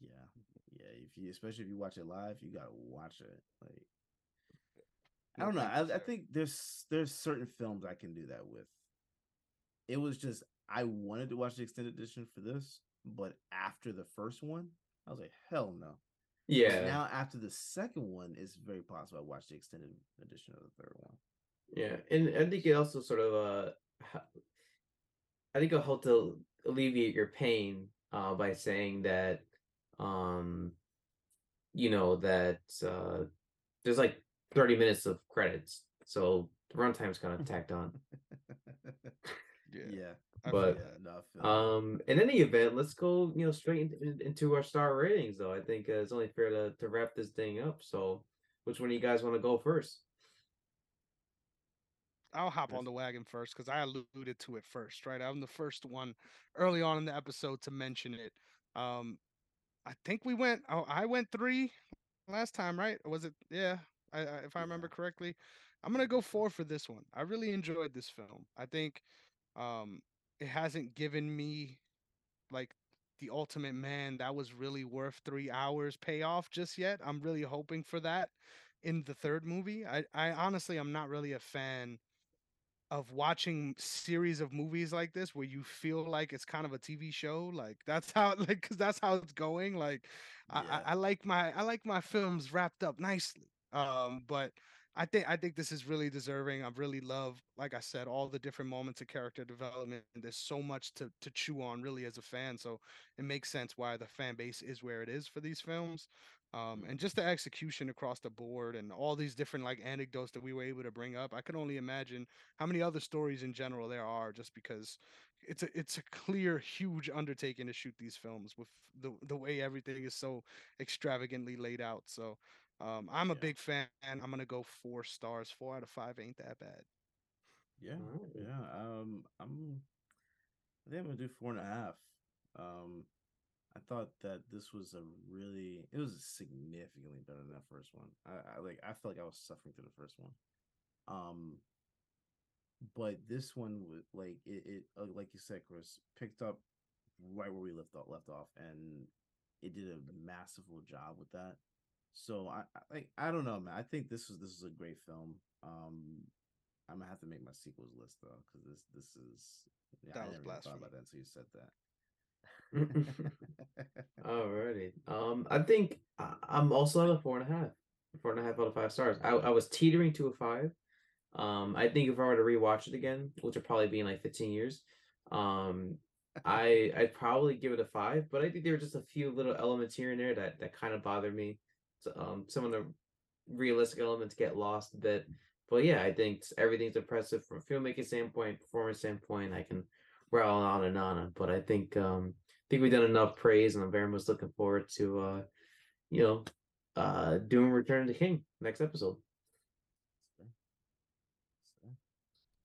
Yeah, yeah. If you, especially if you watch it live, you gotta watch it. Like, I don't know. I, I think there's there's certain films I can do that with. It was just I wanted to watch the extended edition for this, but after the first one, I was like, hell no. Yeah. Now after the second one, it's very possible I watch the extended edition of the third one. Yeah, and I think it also sort of uh, I think it'll help to alleviate your pain uh by saying that um, you know that uh, there's like 30 minutes of credits, so the runtime's kind of tacked on. Yeah, Yeah, but, yeah. that. No, I feel that. Um, in any event, let's go you know straight in, into our star ratings though. I think uh, it's only fair to to wrap this thing up. So, which one do you guys want to go first? I'll hop on the wagon first because I alluded to it first, right? I'm the first one early on in the episode to mention it. Um, I think we went. Oh, I went three last time, right? Or was it? Yeah, I, I, if I remember correctly. I'm gonna go four for this one. I really enjoyed this film. I think um, it hasn't given me like the ultimate man that was really worth three hours payoff just yet. I'm really hoping for that in the third movie. I, I honestly, I'm not really a fan of watching series of movies like this where you feel like it's kind of a TV show. Like that's how, like, cause that's how it's going. Like, I, Yeah. I, I like my, I like my films wrapped up nicely. Um, but I think I think this is really deserving. I really love, like I said, all the different moments of character development. And there's so much to to chew on, really, as a fan. So it makes sense why the fan base is where it is for these films. Um, and just the execution across the board and all these different like anecdotes that we were able to bring up. I can only imagine how many other stories in general there are, just because it's a it's a clear, huge undertaking to shoot these films with the the way everything is so extravagantly laid out. So um, I'm a Yeah. big fan. I'm gonna go four stars. Four out of five ain't that bad. Yeah, Alright. yeah. Um, I'm. I think I'm gonna do four and a half. Um, I thought that this was a really, it was significantly better than that first one. I, I like, I felt like I was suffering through the first one. Um, but this one was like it, it uh, like you said, Chris, picked up right where we left off, left off, and it did a masterful job with that. So I, I like I don't know, man. I think this is this is a great film. Um, I'm gonna have to make my sequels list though, because this this is yeah, That I was never even thought blasphemy. about that until you said that. Alrighty. Um, I think I- I'm also at a four and a half, four and a half out of five stars. I, I was teetering to a five. Um, I think if I were to rewatch it again, which would probably be in like 15 years, um, I I'd probably give it a five. But I think there were just a few little elements here and there that that kind of bothered me. Um, some of the realistic elements get lost a bit. But yeah, I think everything's impressive from a filmmaking standpoint, performance standpoint. I can rattle on and on, but I think um I think we've done enough praise, and I'm very much looking forward to uh you know uh doing Return of the King next episode.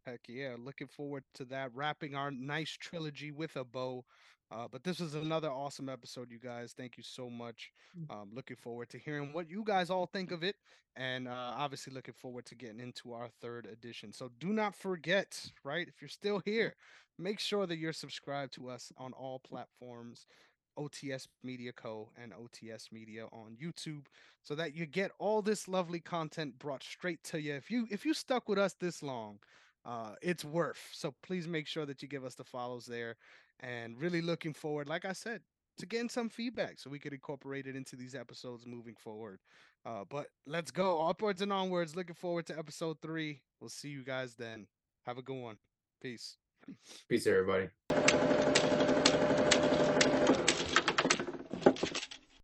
Heck yeah, looking forward to that. Wrapping our nice trilogy with a bow. Uh, but this was another awesome episode, you guys. Thank you so much. Um, looking forward to hearing what you guys all think of it, and uh, obviously looking forward to getting into our third edition. So do not forget, right? If you're still here, make sure that you're subscribed to us on all platforms. OTS Media Co. and OTS Media on YouTube so that you get all this lovely content brought straight to you. If you if you stuck with us this long, uh, it's worth. So please make sure that you give us the follows there, and really looking forward, like I said, to getting some feedback so we could incorporate it into these episodes moving forward. Uh, but let's go upwards and onwards. Looking forward to episode three. We'll see you guys then. Have a good one. Peace. Peace, everybody.